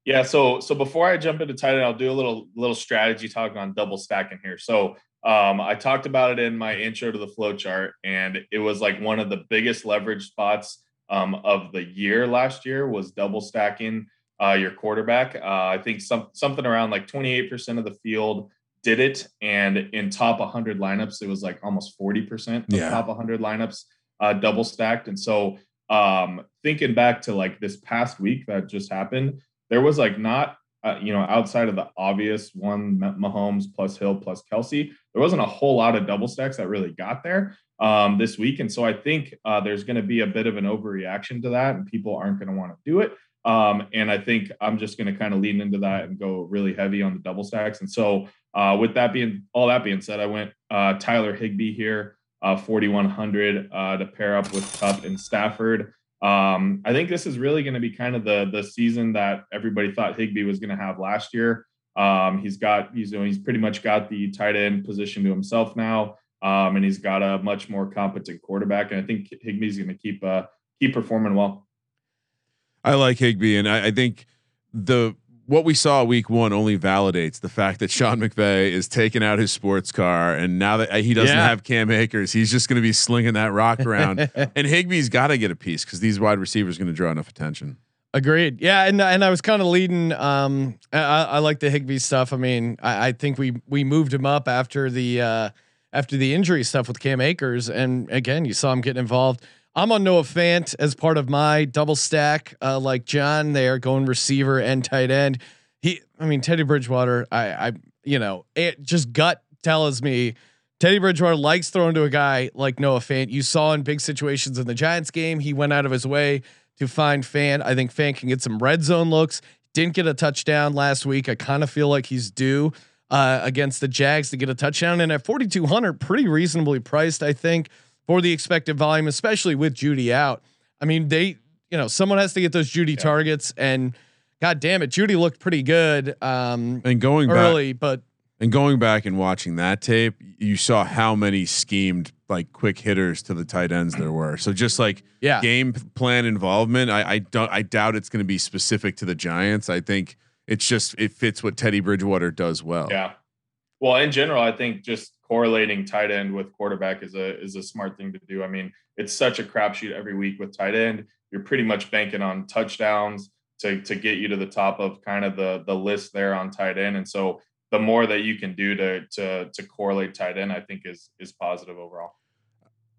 Yeah. So so before I jump into tight end, I'll do a little little strategy talk on double stacking here. So um, I talked about it in my intro to the flow chart, and it was like one of the biggest leverage spots um, of the year last year was double stacking uh, your quarterback. Uh, I think some something around like 28% of the field did it, and in top 100 lineups, it was like almost 40% of Yeah. top 100 lineups uh, double stacked. And so um, thinking back to like this past week that just happened, there was like not uh, you know outside of the obvious one Mah- Mahomes plus Hill plus Kelce, there wasn't a whole lot of double stacks that really got there um, this week, and so I think uh, there's going to be a bit of an overreaction to that, and people aren't going to want to do it. Um, and I think I'm just going to kind of lean into that and go really heavy on the double stacks. And so, uh, with that being all that being said, I went uh, Tyler Higbee here, uh, 4100 uh, to pair up with Kupp and Stafford. Um, I think this is really going to be kind of the the season that everybody thought Higbee was going to have last year. Um, he's got he's you know, he's pretty much got the tight end position to himself now, um, and he's got a much more competent quarterback. And I think Higbee's going to keep uh, keep performing well. I like Higbee, and I, I think the what we saw week one only validates the fact that Sean McVay is taking out his sports car, and now that he doesn't Yeah. have Cam Akers, he's just going to be slinging that rock around. and Higbee's got to get a piece because these wide receivers going to draw enough attention. Agreed. Yeah, and and I was kind of leading. Um, I, I like the Higbee stuff. I mean, I, I think we we moved him up after the uh, after the injury stuff with Cam Akers, and again, you saw him getting involved. I'm on Noah Fant as part of my double stack, uh, like John there, going receiver and tight end. He, I mean, Teddy Bridgewater. I, I, you know, it just gut tells me Teddy Bridgewater likes throwing to a guy like Noah Fant. You saw in big situations in the Giants game, he went out of his way to find Fant. I think Fant can get some red zone looks. Didn't get a touchdown last week. I kind of feel like he's due uh, against the Jags to get a touchdown. And at 4,200, pretty reasonably priced, I think, for the expected volume, especially with Jeudy out. I mean, they, you know, someone has to get those Jeudy targets. And God damn it, Jeudy looked pretty good um, And going back, early, but and going back and watching that tape, you saw how many schemed like quick hitters to the tight ends there were. So just like yeah. game plan involvement, I, I don't I doubt it's going to be specific to the Giants. I think it's just it fits what Teddy Bridgewater does well. Yeah. Well, in general, I think just correlating tight end with quarterback is a is a smart thing to do. I mean, it's such a crapshoot every week with tight end. You're pretty much banking on touchdowns to to get you to the top of kind of the the list there on tight end. And so the more that you can do to to to correlate tight end, I think is is positive overall.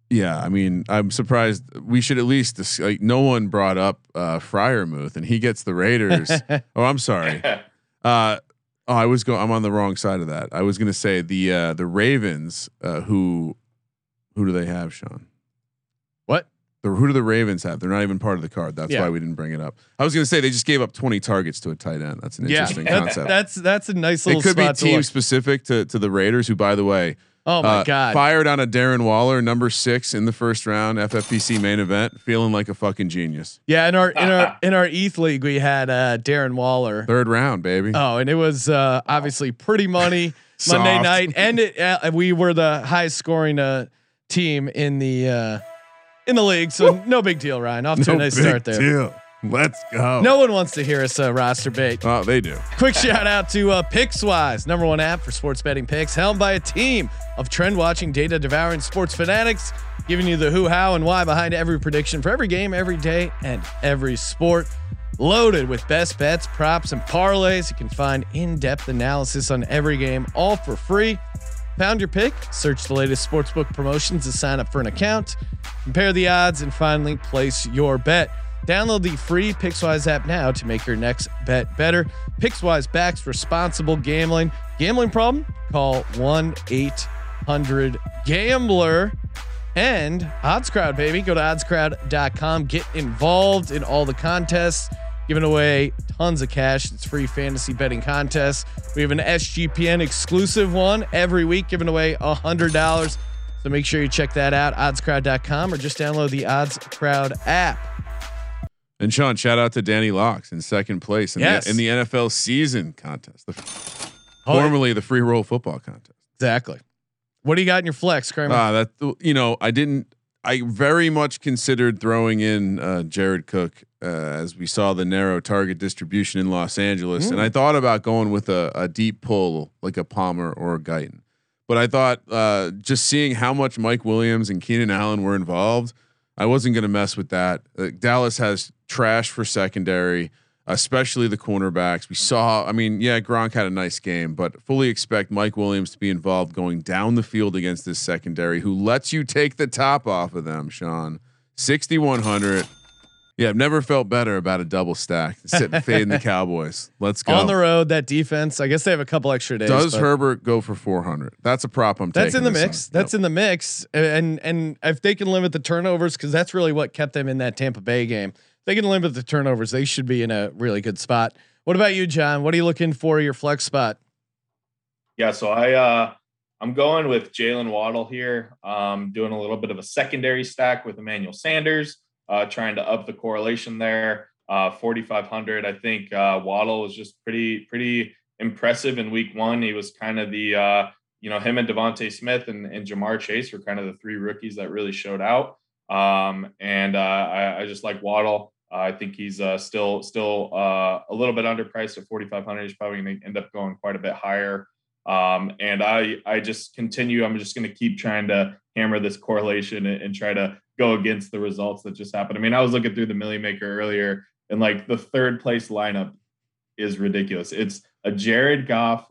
Yeah, I mean, I'm surprised. We should at least dis- like no one brought up uh Freiermuth, and he gets the Raiders. oh, I'm sorry. Uh, Oh, I was going. I'm on the wrong side of that. I was going to say the uh, the Ravens. Uh, who who do they have, Sean? What? The, who do the Ravens have? They're not even part of the card. That's Yeah. why we didn't bring it up. I was going to say they just gave up 20 targets to a tight end. That's an Yeah, interesting concept. that's that's a nice little it could be to team look. specific to to the Raiders, who, by the way, Oh my uh, god! fired on a Darren Waller, number six in the first round, FFPC main event, feeling like a fucking genius. Yeah, in our in our in our ETH league, we had uh, Darren Waller. Third round, baby. Oh, and it was uh, obviously pretty money Monday night, and it uh, we were the highest scoring uh, team in the uh, in the league. So no big deal, Ryan. Off to a nice big start there. deal. Let's go. No one wants to hear us uh, roster bait. Oh, they do. Quick shout out to uh, Pickswise, number one app for sports betting picks, helmed by a team of trend watching, data devouring sports fanatics, giving you the who, how, and why behind every prediction for every game, every day, and every sport. Loaded with best bets, props, and parlays. You can find in depth analysis on every game, all for free. Found your pick, search the latest sportsbook promotions to sign up for an account, compare the odds, and finally place your bet. Download the free Pickswise app now to make your next bet better. Pickswise backs responsible gambling. Gambling problem? Call 1 800 Gambler. And OddsCrowd, baby. Go to oddscrowd.com. Get involved in all the contests, giving away tons of cash. It's free fantasy betting contests. We have an SGPN exclusive one every week, giving away $100. So make sure you check that out, oddscrowd.com, or just download the OddsCrowd app. And Sean, shout out to Danny Locks in second place in, Yes. the, in the NFL season contest, the, Oh, formerly the free roll football contest. Exactly. What do you got in your flex, Kramer? Ah, that you know, I didn't. I very much considered throwing in uh, Jared Cook uh, as we saw the narrow target distribution in Los Angeles, and I thought about going with a, a deep pull like a Palmer or a Guyton. But I thought uh, just seeing how much Mike Williams and Keenan Allen were involved, I wasn't going to mess with that. Uh, Dallas has trash for secondary, especially the cornerbacks. We saw, I mean, yeah, Gronk had a nice game, but fully expect Mike Williams to be involved going down the field against this secondary who lets you take the top off of them, Sean. 6,100. Yeah, I've never felt better about a double stack. Sitting fading the Cowboys. Let's go. On the road, that defense. I guess they have a couple extra days. Does Herbert go for 400? That's a prop I'm That's taking. in the mix. on. That's Yep. in the mix. And and if they can limit the turnovers, because that's really what kept them in that Tampa Bay game. If they can limit the turnovers, they should be in a really good spot. What about you, Jon? What are you looking for your flex spot? Yeah, so I uh I'm going with Jalen Waddle here. Um, doing a little bit of a secondary stack with Emmanuel Sanders, uh, trying to up the correlation there. Uh, 4,500. I think uh, Waddle was just pretty pretty impressive in Week One. He was kind of the uh, you know him and DeVonta Smith and, and Ja'Marr Chase were kind of the three rookies that really showed out. Um, and uh, I, I just like Waddle. Uh, I think he's uh, still still a little bit underpriced at 4,500. He's probably going to end up going quite a bit higher. Um, and I I just continue. I'm just going to keep trying to hammer this correlation and, and try to go against the results that just happened. I mean, I was looking through the Milly Maker earlier, and like the third place lineup is ridiculous. It's a Jared Goff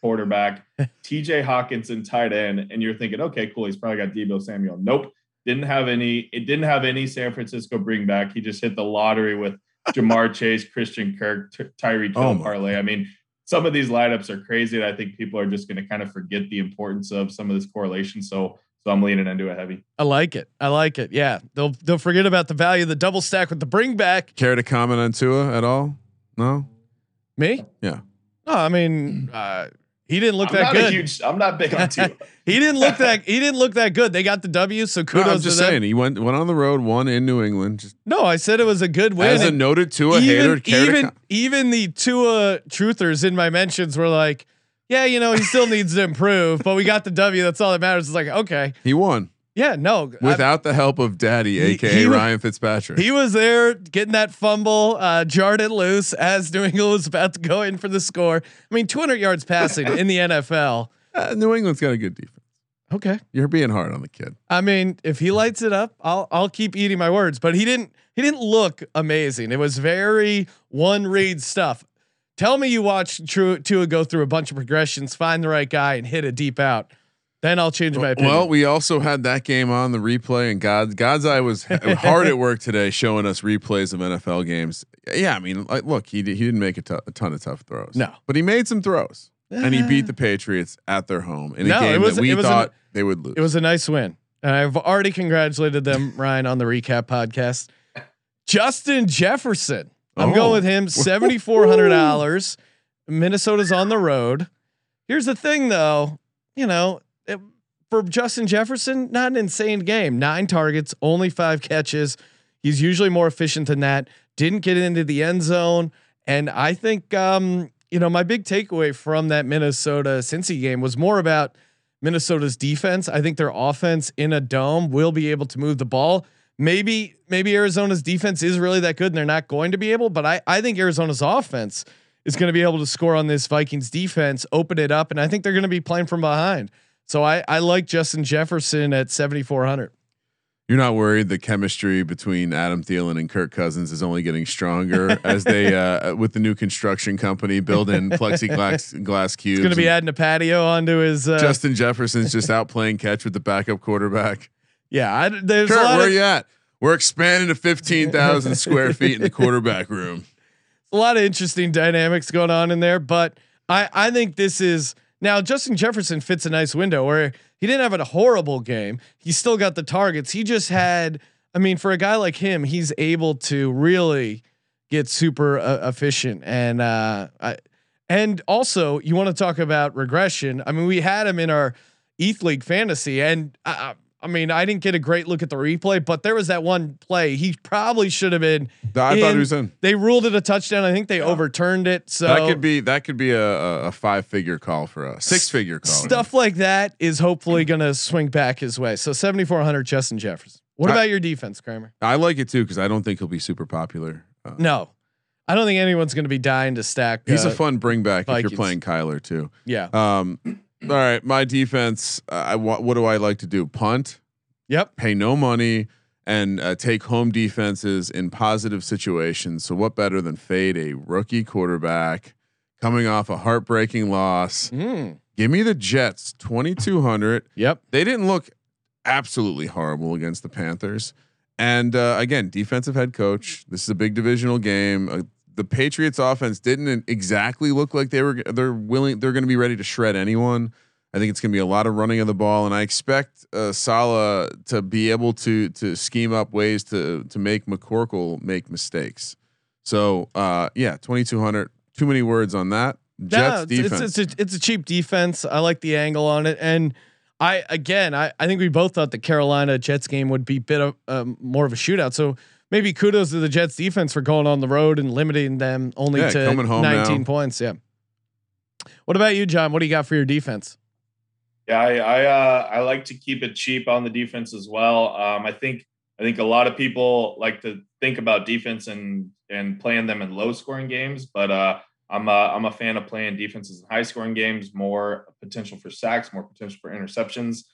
quarterback, T.J. Hockenson tight end, and you're thinking, okay, cool. He's probably got Deebo Samuel. Nope, didn't have any. It didn't have any San Francisco bring back. He just hit the lottery with Ja'Marr Chase, Christian Kirk, Ty- Tyreek Hill Oh parlay. I mean, some of these lineups are crazy. And I think people are just going to kind of forget the importance of some of this correlation. So, so I'm leaning into a heavy. I like it. I like it. Yeah, they'll they'll forget about the value of the double stack with the bring back. Care to comment on Tua at all? No. Me? Yeah. No, I mean, uh, he didn't look I'm that not good. a huge. I'm not big on Tua. he didn't look that. He didn't look that good. They got the W, so No, I'm just to them. saying he went went on the road, won in New England. Just No, I said it was a good win. as a and- noted Tua hater, even care to even, com- even the Tua truthers in my mentions were like, yeah, you know, he still needs to improve, but we got the W. That's all that matters. It's like, okay, he won yeah, no, I- without the help of Daddy, He- aka he Ryan Fitzpatrick. he was there getting that fumble, uh, jarred it loose as New England was about to go in for the score. I mean, 200 yards passing in the NFL. Uh, New England's got a good defense. Okay. You're being hard on the kid. I mean, if he lights it up, I'll I'll keep eating my words. But he didn't he didn't look amazing. It was very one read stuff. Tell me you watched True Tua go through a bunch of progressions, find the right guy, and hit a deep out. then I'll change my opinion. Well, we also had that game on the replay, and God, God's eye was hard at work today, showing us replays of NFL games. Yeah, I mean, like, look, he did, he didn't make a, t- a ton of tough throws. No. but he made some throws, and he beat the Patriots at their home in a No, game was- that we thought an- they would lose. It was a nice win. And I've already congratulated them, Ryan, on the recap podcast. Justin Jefferson. I'm Oh. going with him. Seventy four hundred dollars. Minnesota's on the road. Here's the thing, though. You know, it, for Justin Jefferson, not an insane game. Nine targets, only five catches. He's usually more efficient than that. Didn't get into the end zone, and I think um, you know my big takeaway from that Minnesota Cincy game was more about Minnesota's defense. I think their offense in a dome will be able to move the ball. Maybe maybe Arizona's defense is really that good and they're not going to be able, but I I think Arizona's offense is going to be able to score on this Vikings defense, open it up, and I think they're going to be playing from behind. So I I like Justin Jefferson at 7400. You're not worried the chemistry between Adam Thielen and Kirk Cousins is only getting stronger as they uh, with the new construction company building plexiglass glass cubes. He's going to be adding a patio onto his uh, Justin Jefferson's just out playing catch with the backup quarterback. Yeah, I, there's a Kurt, lot where of, you at? We're expanding to fifteen thousand square feet in the quarterback room. a lot of interesting dynamics going on in there, but I I think this is now Justin Jefferson fits a nice window where he didn't have a horrible game. He still got the targets. He just had I mean for a guy like him, he's able to really get super uh, efficient and uh I and also you want to talk about regression. I mean we had him in our ETH League fantasy and uh, I mean, I didn't get a great look at the replay, but there was that one play. He probably should have been. I thought he was in. They ruled it a touchdown. I think they overturned it. So that could be that could be a, a, five figure call for us, six figure call. stuff like that is hopefully going to swing back his way. So 7400 Justin Jefferson. What I- about your defense, Kramer? I like it too because I don't think he'll be super popular. Uh, No, I don't think anyone's going to be dying to stack. he's uh, a fun bring back if you're playing Kyler too. Yeah. Um, all right, my defense. Uh, I wa- what do I like to do? Punt, Yep. pay no money, and uh, take home defenses in positive situations. So what better than fade a rookie quarterback coming off a heartbreaking loss? Mm. Give me the Jets, twenty two hundred. Yep. They didn't look absolutely horrible against the Panthers. And uh, again, defensive head coach. This is a big divisional game. Uh, the Patriots offense didn't exactly look like they were they're willing they're going to be ready to shred anyone. I think it's going to be a lot of running of the ball, and I expect uh, Salah to be able to to scheme up ways to to make McCorkle make mistakes. So uh, yeah, twenty two hundred. Too many words on that. Jets No, defense. It's, it's, a, it's a cheap defense. I like the angle on it, and I again, I, I think we both thought the Carolina Jets game would be bit of um, more of a shootout. So maybe kudos to the Jets defense for going on the road and limiting them only Yeah, to coming home 19 now. points. Yeah. What about you, Jon? What do you got for your defense? Yeah, I I, uh, I like to keep it cheap on the defense as well. Um, I think I think a lot of people like to think about defense and and playing them in low scoring games, but uh, I'm a, I'm a fan of playing defenses in high scoring games. More potential for sacks, more potential for interceptions.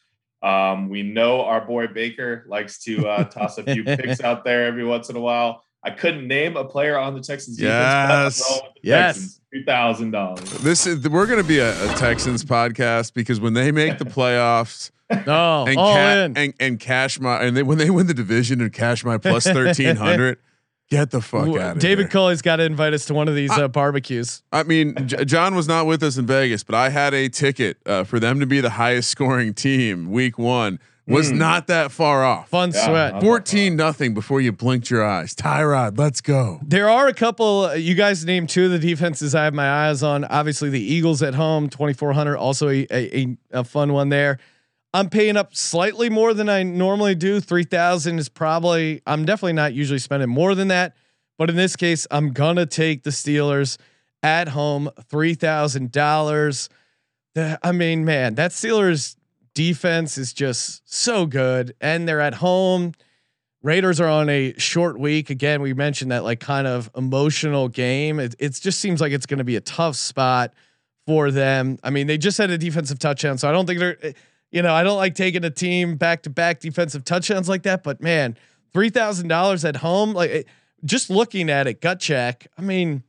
Um, we know our boy Baker likes to uh, toss a few picks out there every once in a while. I couldn't name a player on the Texans defense. but I'm Yes. going with the Yes. Two thousand dollars. This is we're going to be a, a Texans podcast because when they make the playoffs No, and all ca- in. and and cash my and they, when they win the division and cash my plus thirteen hundred, get the fuck W- out of David here. Culley's got to invite us to one of these I- uh, barbecues. I mean, J- Jon was not with us in Vegas, but I had a ticket uh, for them to be the highest scoring team week one. Was Hmm. not that far off. Fun Yeah, sweat. Fourteen nothing before you blinked your eyes. Tyrod, let's go. There are a couple. uh, You guys named two of the defenses I have my eyes on. Obviously, the Eagles at home, twenty four hundred, also a, a a a fun one there. I'm paying up slightly more than I normally do. Three thousand is probably. I'm definitely not usually spending more than that, but in this case, I'm gonna take the Steelers at home, three thousand dollars. I mean, man, that Steelers defense is just so good, and they're at home. Raiders are on a short week. Again, we mentioned that like kind of emotional game. It, it just seems like it's going to be a tough spot for them. I mean, they just had a defensive touchdown, so I don't think they're, you know, I don't like taking a team back to back defensive touchdowns like that. But man, three thousand dollars at home, like it- just looking at it, gut check. I mean,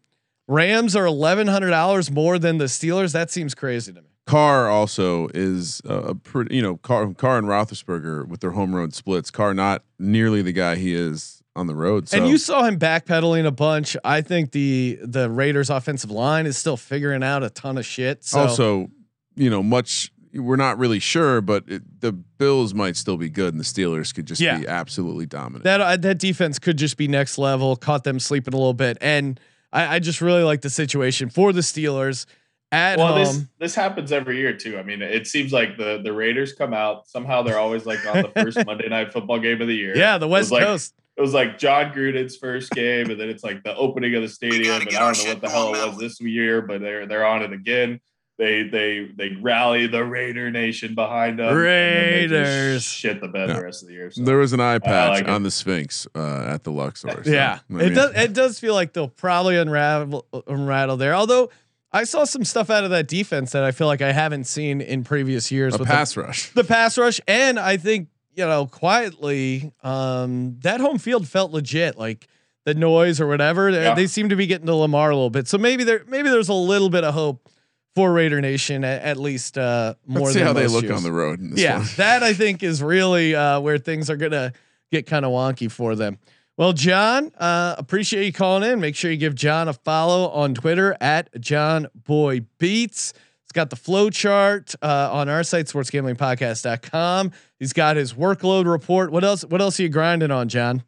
Rams are eleven hundred dollars more than the Steelers. That seems crazy to me. Carr also is a, a pretty, you know, Carr, Carr and Roethlisberger with their home road splits. Carr not nearly the guy he is on the road. So. And you saw him backpedaling a bunch. I think the the Raiders offensive line is still figuring out a ton of shit. So also, you know, much we're not really sure, but it, the Bills might still be good, and the Steelers could just Yeah. be absolutely dominant. that uh, that defense could just be next level. Caught them sleeping a little bit, and I, I just really like the situation for the Steelers at well, home. this this happens every year too. I mean, it seems like the the Raiders come out somehow they're always like on the first Monday night football game of the year. yeah, the It was West like- Coast. It was like Jon Gruden's first game, and then it's like the opening of the stadium. And I don't know what the hell it was this year, but they're they're on it again. They they they rally the Raider Nation behind them. and then they just Raiders. shit the bed Yeah. the rest of the year. So. there was an eye patch like it. on the Sphinx uh, at the Luxor. so, Yeah, I it does. It does feel like they'll probably unravel, unrattle there. Although I saw some stuff out of that defense that I feel like I haven't seen in previous years. a with pass the, rush. the pass rush, and I think you know quietly, um, that home field felt legit. Like the noise or whatever, Yeah. they seem to be getting to Lamar a little bit. So maybe there, maybe there's a little bit of hope for Raider Nation at, at least uh, more Let's see than how they look years. on the road. In this Yeah, one. that I think is really uh, where things are gonna get kind of wonky for them. Well, Jon, uh, appreciate you calling in. Make sure you give Jon a follow on Twitter at John Boy Beats. It's got the flow chart uh, on our site, sportsgamblingpodcast.com. He's got his workload report. What else? What else are you grinding on, Jon?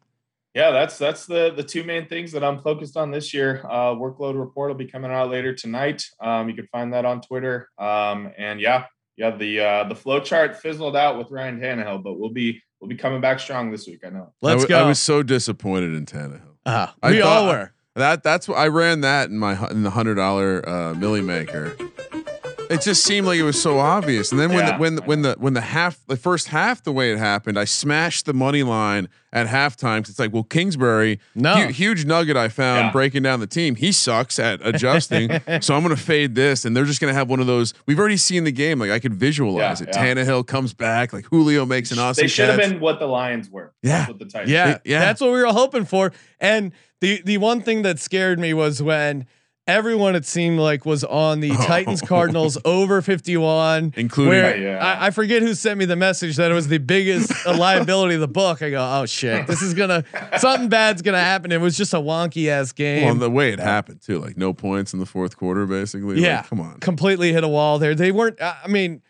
Yeah, that's that's the the two main things that I'm focused on this year. Uh, workload report will be coming out later tonight. Um, you can find that on Twitter. Um, and yeah, yeah, the uh, the flow chart fizzled out with Ryan Tannehill, but we'll be we'll be coming back strong this week. I know. Let's I, w- go. I was so disappointed in Tannehill. uh, I we all thought- were. That that's what I ran that in my in the hundred dollar uh, Milly Maker. It just seemed like it was so obvious. And then when Yeah, the, when the, when the when the half the first half the way it happened, I smashed the money line at halftime. 'cause It's like, well, Kingsbury, No. hu- huge nugget I found Yeah. breaking down the team. He sucks at adjusting, so I'm gonna fade this, and they're just gonna have one of those. We've already seen the game. Like I could visualize Yeah, it. yeah. Tannehill comes back, like Julio makes an awesome. they should have been what the Lions were. Yeah. That's what the Yeah, yeah. that's what we were hoping for. And the the one thing that scared me was when everyone it seemed like was on the oh. Titans Cardinals over 51 Including- where Yeah. I, I forget who sent me the message that it was the biggest liability of the book. I go, oh shit, this is gonna something bad's gonna happen. It was just a wonky ass game. Well, the way it happened too, like no points in the fourth quarter, basically. Like, yeah, come on. completely hit a wall there. They weren't. I mean,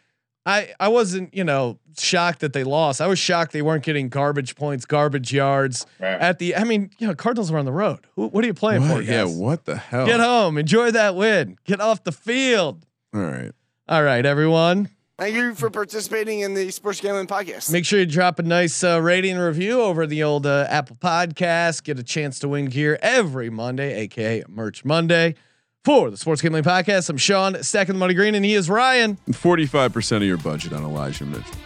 I I wasn't you know shocked that they lost. I was shocked they weren't getting garbage points, garbage yards Right. at the. I mean, you know, Cardinals were on the road. Who, what are you playing for? What? Yeah, what the hell? Get home, enjoy that win, get off the field. All right. All right, everyone. Thank you for participating in the Sports Gambling Podcast. Make sure you drop a nice uh, rating review over the old uh, Apple Podcast. Get a chance to win gear every Monday, aka Merch Monday. For the Sports Gambling Podcast, I'm Sean, stacking the money green, and he is Ryan Forty-five percent of your budget on Elijah Mitchell.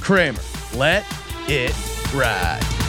Kramer. Let it ride.